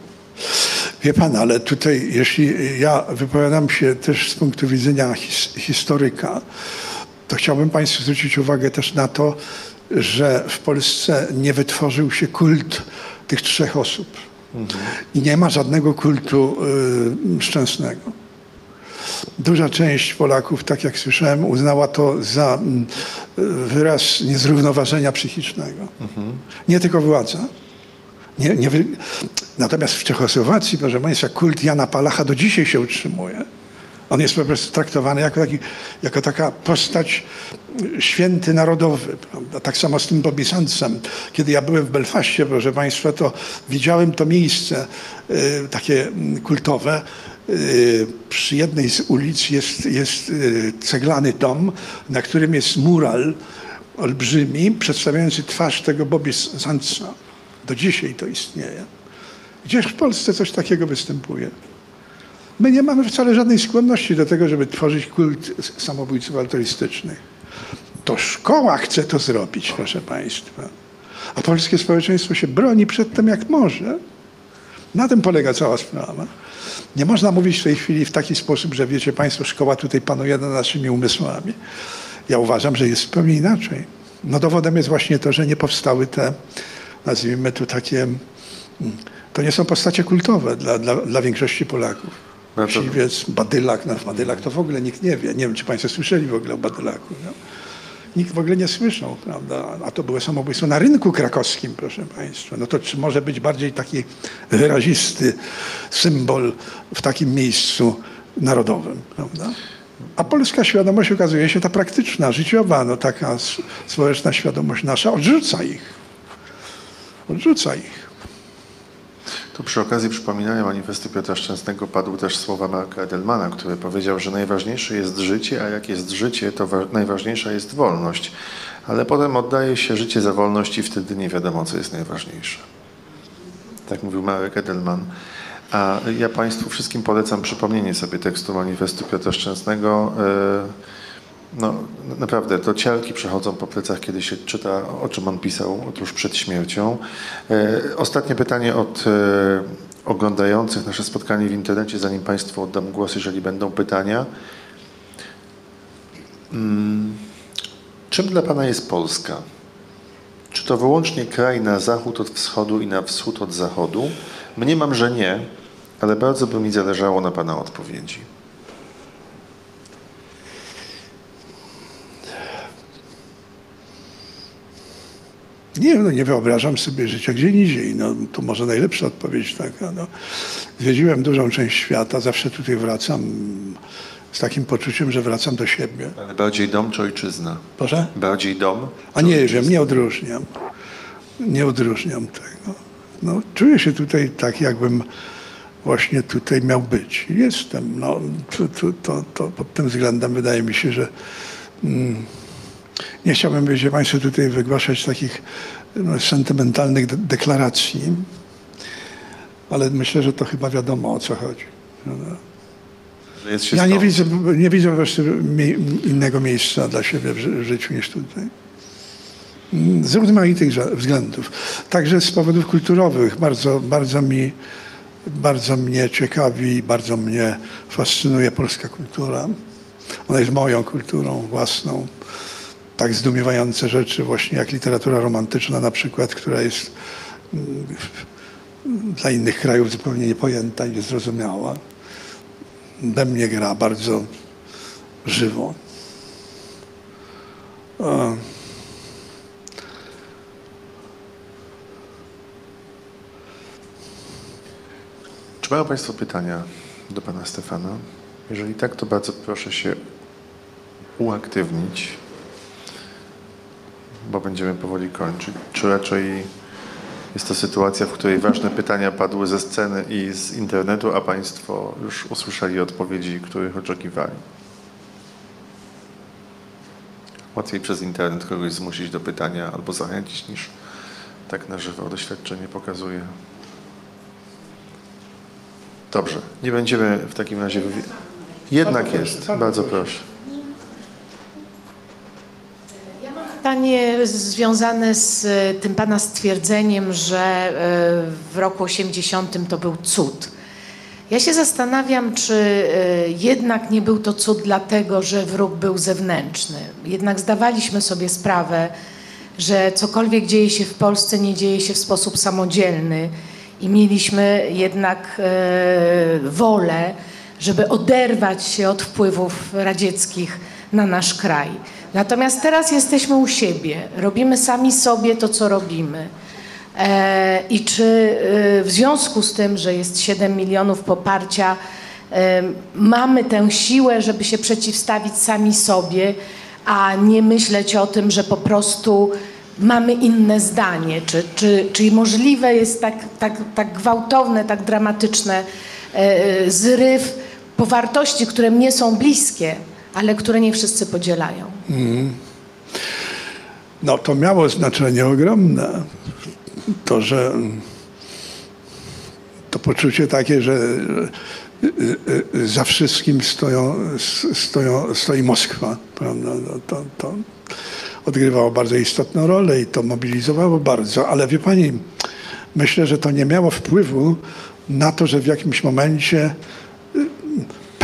Wie pan, ale tutaj, jeśli ja wypowiadam się też z punktu widzenia his, historyka, to chciałbym Państwu zwrócić uwagę też na to, że w Polsce nie wytworzył się kult tych trzech osób. I nie ma żadnego kultu y, szczęsnego. Duża część Polaków, tak jak słyszałem, uznała to za mm, wyraz niezrównoważenia psychicznego. Nie tylko władza. Nie, nie wy... Natomiast w Czechosłowacji, proszę Państwa, kult Jana Palacha do dzisiaj się utrzymuje. On jest po prostu traktowany jako, taki, jako taka postać święty narodowy. Prawda? Tak samo z tym Bobisancem. Kiedy ja byłem w Belfaście, proszę Państwa, to widziałem to miejsce y, takie mm, kultowe. Y, przy jednej z ulic jest, jest y, ceglany dom, na którym jest mural olbrzymi, przedstawiający twarz tego Bobisanca. Do dzisiaj to istnieje. Gdzież w Polsce coś takiego występuje? My nie mamy wcale żadnej skłonności do tego, żeby tworzyć kult samobójców altruistycznych. To szkoła chce to zrobić, proszę Państwa. A polskie społeczeństwo się broni przed tym, jak może. Na tym polega cała sprawa. Nie można mówić w tej chwili w taki sposób, że wiecie Państwo, szkoła tutaj panuje nad naszymi umysłami. Ja uważam, że jest zupełnie inaczej. No dowodem jest właśnie to, że nie powstały te, nazwijmy to takie, mm, to nie są postacie kultowe dla, dla, dla większości Polaków. No to- Siwiec, Badylak, no Badylak to w ogóle nikt nie wie. Nie wiem, czy Państwo słyszeli w ogóle o Badylaku. No. Nikt w ogóle nie słyszał, prawda? A to było samobójstwo na rynku krakowskim, proszę Państwa. No to czy może być bardziej taki wyrazisty symbol w takim miejscu narodowym, prawda? A polska świadomość okazuje się ta praktyczna, życiowa, no taka społeczna świadomość nasza odrzuca ich. Odrzuca ich. Tu przy okazji przypominania manifestu Piotra Szczęsnego padły też słowa Marka Edelmana, który powiedział, że najważniejsze jest życie, a jak jest życie, to wa- najważniejsza jest wolność. Ale potem oddaje się życie za wolność i wtedy nie wiadomo, co jest najważniejsze. Tak mówił Marek Edelman. A ja Państwu wszystkim polecam przypomnienie sobie tekstu manifestu Piotra Szczęsnego. E, No, naprawdę, to ciarki przechodzą po plecach, kiedy się czyta, o czym on pisał tuż przed śmiercią. E, Ostatnie pytanie od e, oglądających nasze spotkanie w internecie, zanim Państwu oddam głos, jeżeli będą pytania. Mm, Czym dla Pana jest Polska? Czy to wyłącznie kraj na zachód od wschodu i na wschód od zachodu? Mniemam, że nie, ale bardzo by mi zależało na Pana odpowiedzi. Nie, no nie wyobrażam sobie życia gdzie indziej. No, to może najlepsza odpowiedź taka. No. Zwiedziłem dużą część świata, zawsze tutaj wracam z takim poczuciem, że wracam do siebie. Ale bardziej dom czy ojczyzna? Proszę? Bardziej dom? A nie ojczyzna? wiem, nie odróżniam. Nie odróżniam tego. No, czuję się tutaj tak, jakbym właśnie tutaj miał być. Jestem. No, to, to, to, to pod tym względem wydaje mi się, że mm, nie chciałbym, wiecie Państwo, tutaj wygłaszać takich no, sentymentalnych de- deklaracji, ale myślę, że to chyba wiadomo o co chodzi. Ja nie widzę, nie widzę innego miejsca dla siebie w, ży- w życiu niż tutaj. Mm, Z rozmaitych względów. Także z powodów kulturowych. Bardzo, bardzo, mi, bardzo mnie ciekawi, bardzo mnie fascynuje polska kultura. Ona jest moją kulturą własną. Tak zdumiewające rzeczy właśnie jak literatura romantyczna na przykład, która jest mm, dla innych krajów zupełnie niepojęta i niezrozumiała we mnie gra bardzo żywo. E, Czy mają Państwo pytania do Pana Stefana? Jeżeli tak, to bardzo proszę się uaktywnić, bo będziemy powoli kończyć. Czy raczej jest to sytuacja, w której ważne pytania padły ze sceny i z internetu, a Państwo już usłyszeli odpowiedzi, których oczekiwali? Łatwiej przez internet kogoś zmusić do pytania albo zachęcić, niż tak na żywo doświadczenie pokazuje. Dobrze, nie będziemy w takim razie... Jednak jest, bardzo proszę. proszę. Pytanie związane z e, tym Pana stwierdzeniem, że e, w roku 80 to był cud. Ja się zastanawiam, czy e, jednak nie był to cud dlatego, że wróg był zewnętrzny. Jednak zdawaliśmy sobie sprawę, że cokolwiek dzieje się w Polsce, nie dzieje się w sposób samodzielny i mieliśmy jednak wolę, żeby oderwać się od wpływów radzieckich na nasz kraj. Natomiast teraz jesteśmy u siebie, robimy sami sobie to, co robimy. E, I czy e, w związku z tym, że jest 7 milionów poparcia, e, mamy tę siłę, żeby się przeciwstawić sami sobie, a nie myśleć o tym, że po prostu mamy inne zdanie? Czy, czy, czy możliwe jest tak, tak, tak gwałtowne, tak dramatyczne zryw po wartości, które mnie są bliskie, ale które nie wszyscy podzielają? No to miało znaczenie ogromne. To, że to poczucie takie, że y, y, y, za wszystkim stoją, stoją, stoi Moskwa, prawda? No to, to odgrywało bardzo istotną rolę i to mobilizowało bardzo, ale wie pani, myślę, że to nie miało wpływu na to, że w jakimś momencie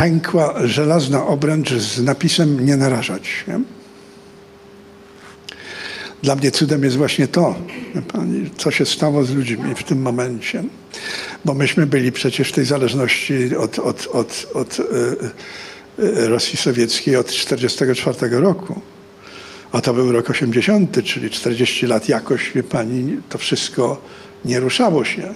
pękła żelazna obręcz z napisem nie narażać się. Dla mnie cudem jest właśnie to, co się stało z ludźmi w tym momencie. Bo myśmy byli przecież w tej zależności od, od, od, od e, e, Rosji Sowieckiej od 1944 roku. A to był rok 80, czyli 40 lat jakoś, wie pani, to wszystko nie ruszało się.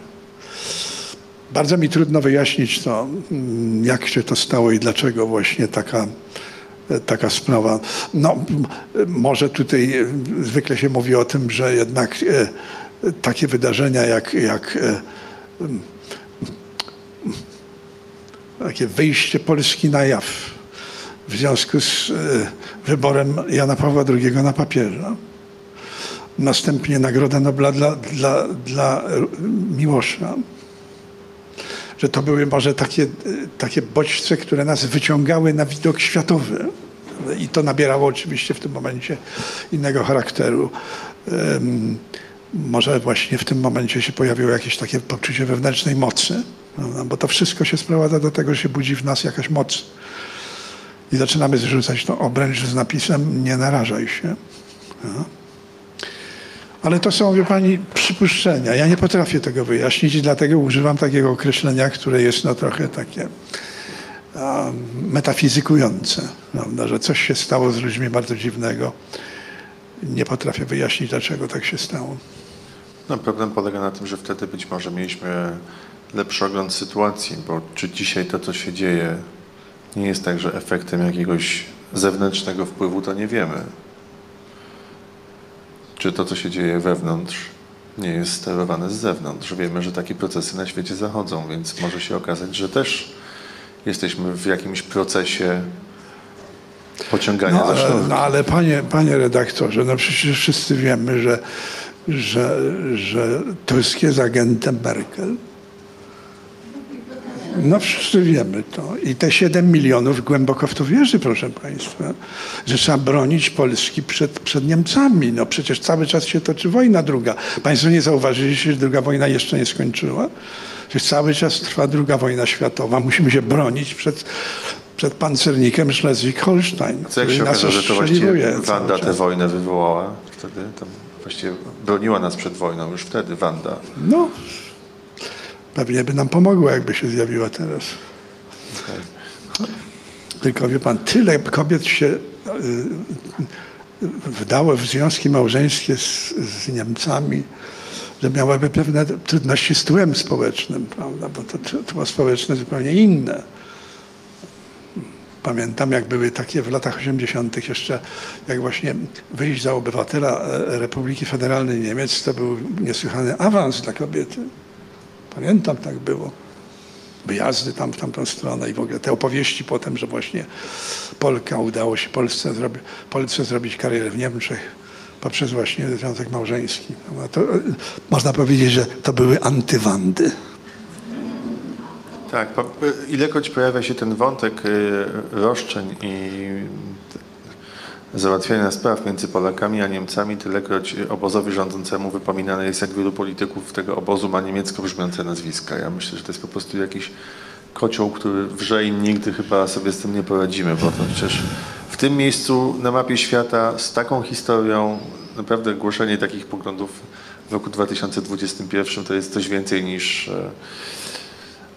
Bardzo mi trudno wyjaśnić to, mm, jak się to stało i dlaczego właśnie taka, e, taka sprawa. No, może tutaj e, zwykle się mówi o tym, że jednak e, takie wydarzenia jak, jak e, m, takie wyjście Polski na jaw w związku z wyborem Jana Pawła II na papieża. Następnie Nagroda Nobla dla, dla, dla Miłosza że to były może takie, e, takie bodźce, które nas wyciągały na widok światowy. I to nabierało oczywiście w tym momencie innego charakteru. Em, może właśnie w tym momencie się pojawiło jakieś takie poczucie wewnętrznej mocy, prawda? bo to wszystko się sprowadza do tego, że się budzi w nas jakaś moc. I zaczynamy zrzucać tą obręcz z napisem nie narażaj się. No. Ale to są, wie pani, przypuszczenia. Ja nie potrafię tego wyjaśnić i dlatego używam takiego określenia, które jest no trochę takie metafizykujące, prawda? że coś się stało z ludźmi bardzo dziwnego. Nie potrafię wyjaśnić, dlaczego tak się stało. No, problem polega na tym, że wtedy być może mieliśmy lepszy ogląd sytuacji, bo czy dzisiaj to, co się dzieje, nie jest tak, że efektem jakiegoś zewnętrznego wpływu, to nie wiemy. Czy to, co się dzieje wewnątrz, nie jest sterowane z zewnątrz. Wiemy, że takie procesy na świecie zachodzą, więc może się okazać, że też jesteśmy w jakimś procesie pociągania No, za ale, no ale panie, panie redaktorze, no przecież wszyscy wiemy, że, że, że Tusk jest agentem Merkel. No wszyscy wiemy to. I te 7 milionów głęboko w to wierzy, proszę państwa, że trzeba bronić Polski przed, przed Niemcami. No przecież cały czas się toczy wojna druga. Państwo nie zauważyliście, że druga wojna jeszcze nie skończyła? Że cały czas trwa druga wojna światowa. Musimy się bronić przed, przed pancernikiem Schleswig-Holstein. Co jak się okaże, że to właściwie Wanda tę wojnę wywołała wtedy? To właściwie broniła nas przed wojną już wtedy, Wanda. No, pewnie by nam pomogła, jakby się zjawiła teraz. Tylko wie pan, tyle kobiet się y, wdało w związki małżeńskie z, z Niemcami, że miałyby pewne trudności z tłem społecznym, prawda? Bo to tło społeczne zupełnie inne. Pamiętam, jak były takie w latach 80. jeszcze, jak właśnie wyjść za obywatela e, Republiki Federalnej Niemiec, to był niesłychany awans dla kobiety. Pamiętam, tak było. Wyjazdy tam w tamtą stronę i w ogóle te opowieści potem, że właśnie Polka udało się Polsce, zrobi, Polsce zrobić karierę w Niemczech poprzez właśnie związek małżeński. No to, e, można powiedzieć, że to były antywandy. Tak, po- ilekroć pojawia się ten wątek y, roszczeń i załatwiania spraw między Polakami a Niemcami, tylekroć obozowi rządzącemu wypominane jest, jak wielu polityków tego obozu ma niemiecko brzmiące nazwiska. Ja myślę, że to jest po prostu jakiś kocioł, który wrze i nigdy chyba sobie z tym nie poradzimy, bo to przecież w tym miejscu na mapie świata z taką historią naprawdę głoszenie takich poglądów w roku 2021 to jest coś więcej niż e,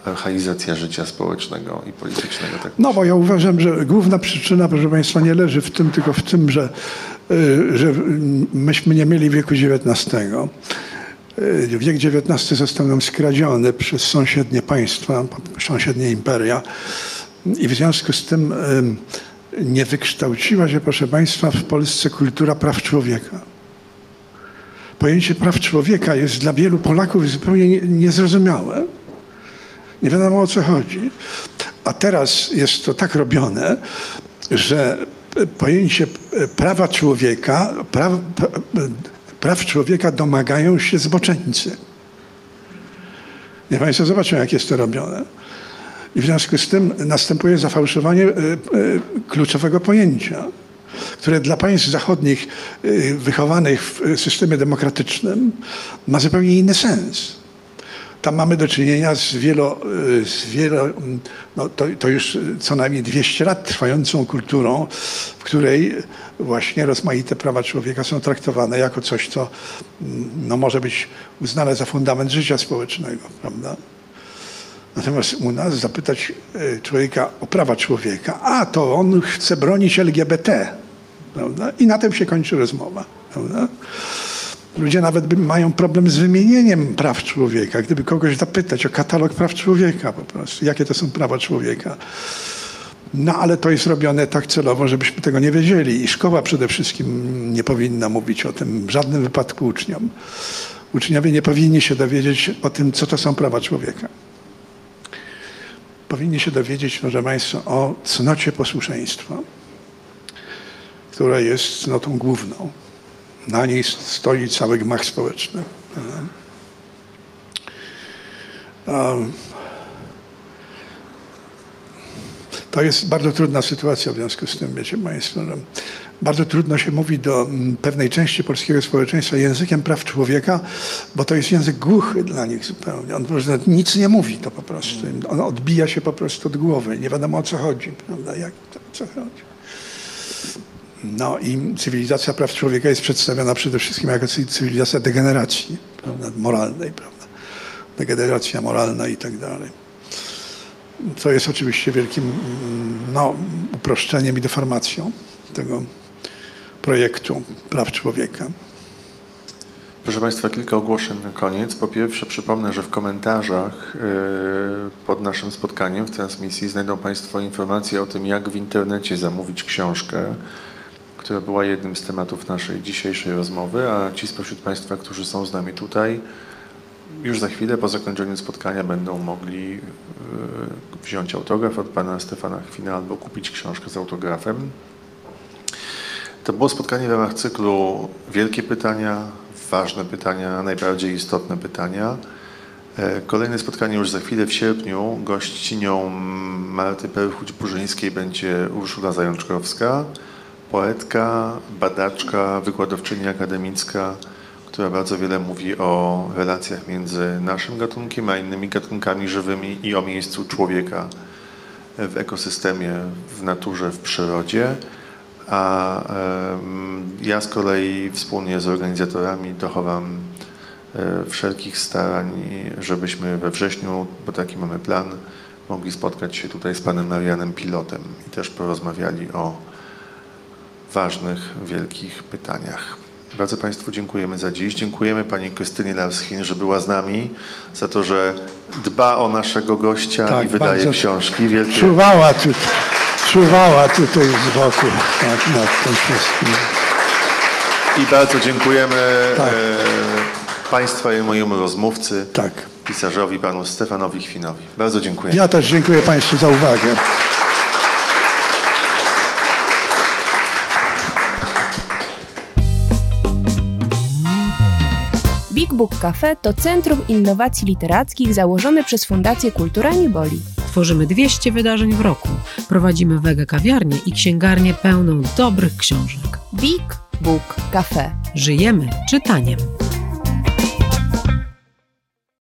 archaizacja życia społecznego i politycznego. Tak No bo ja uważam, że główna przyczyna, proszę Państwa, nie leży w tym, tylko w tym, że, y, że myśmy nie mieli wieku XIX. Y, Wiek XIX został nam skradziony przez sąsiednie państwa, sąsiednie imperia i w związku z tym y, nie wykształciła się, proszę Państwa, w Polsce kultura praw człowieka. Pojęcie praw człowieka jest dla wielu Polaków zupełnie nie- niezrozumiałe. Nie wiadomo o co chodzi. A teraz jest to tak robione, że pojęcie prawa człowieka, praw, praw człowieka domagają się zboczeńcy. Niech Państwo zobaczą, jak jest to robione. I w związku z tym następuje zafałszowanie e, e, kluczowego pojęcia, które dla państw zachodnich e, wychowanych w systemie demokratycznym ma zupełnie inny sens. Tam mamy do czynienia z wielo, y, z wielo no to, to już co najmniej 200 lat trwającą kulturą, w której właśnie rozmaite prawa człowieka są traktowane jako coś, co mm, no, może być uznane za fundament życia społecznego, prawda? Natomiast u nas zapytać y, człowieka o prawa człowieka, a to on chce bronić LGBT, prawda? I na tym się kończy rozmowa, prawda? Ludzie nawet mają problem z wymienieniem praw człowieka. Gdyby kogoś zapytać o katalog praw człowieka po prostu, jakie to są prawa człowieka. No ale to jest robione tak celowo, żebyśmy tego nie wiedzieli. I szkoła przede wszystkim nie powinna mówić o tym w żadnym wypadku uczniom. Uczniowie nie powinni się dowiedzieć o tym, co to są prawa człowieka. Powinni się dowiedzieć, proszę Państwa, o cnocie posłuszeństwa, która jest cnotą główną. Na niej stoi cały gmach społeczny. To jest bardzo trudna sytuacja w związku z tym, wiecie Państwo, bardzo trudno się mówi do pewnej części polskiego społeczeństwa językiem praw człowieka, bo to jest język głuchy dla nich zupełnie. On nic nie mówi to po prostu. On odbija się po prostu od głowy. Nie wiadomo o co chodzi, prawda? Jak, o co chodzi. No i cywilizacja praw człowieka jest przedstawiona przede wszystkim jako cy- cywilizacja degeneracji prawda? moralnej, prawda? Degeneracja moralna i tak dalej. Co jest oczywiście wielkim mm, no, uproszczeniem i deformacją tego projektu praw człowieka. Proszę Państwa, kilka ogłoszeń na koniec. Po pierwsze, przypomnę, że w komentarzach yy, pod naszym spotkaniem w transmisji znajdą Państwo informacje o tym, jak w internecie zamówić książkę, która była jednym z tematów naszej dzisiejszej rozmowy, a ci spośród Państwa, którzy są z nami tutaj, już za chwilę po zakończeniu spotkania będą mogli yy, wziąć autograf od Pana Stefana Chwina albo kupić książkę z autografem. To było spotkanie w ramach cyklu Wielkie Pytania, Ważne Pytania, Najbardziej Istotne Pytania. E, Kolejne spotkanie już za chwilę w sierpniu. Gościnią Marty Perchuć-Burzyńskiej będzie Urszula Zajączkowska, poetka, badaczka, wykładowczyni akademicka, która bardzo wiele mówi o relacjach między naszym gatunkiem a innymi gatunkami żywymi i o miejscu człowieka w ekosystemie, w naturze, w przyrodzie. A ja z kolei wspólnie z organizatorami dochowam e, wszelkich starań, żebyśmy we wrześniu, bo taki mamy plan, mogli spotkać się tutaj z panem Marianem Pilotem i też porozmawiali o ważnych, wielkich pytaniach. Bardzo Państwu dziękujemy za dziś. Dziękujemy Pani Krystynie Larschin, że była z nami, za to, że dba o naszego gościa Tak, i wydaje książki. Wielkie Czuwała, tu, czuwała tutaj z boku tak, nad tym wszystkim. I bardzo dziękujemy Tak. e, Państwa i mojemu rozmówcy, Tak. pisarzowi, panu Stefanowi Chwinowi. Bardzo dziękuję. Ja też dziękuję Państwu za uwagę. Book Cafe to Centrum Innowacji Literackich założone przez Fundację Kultura Nie Boli. Tworzymy 200 wydarzeń w roku. Prowadzimy wege kawiarnię i księgarnię pełną dobrych książek. Big Book Cafe. Żyjemy czytaniem.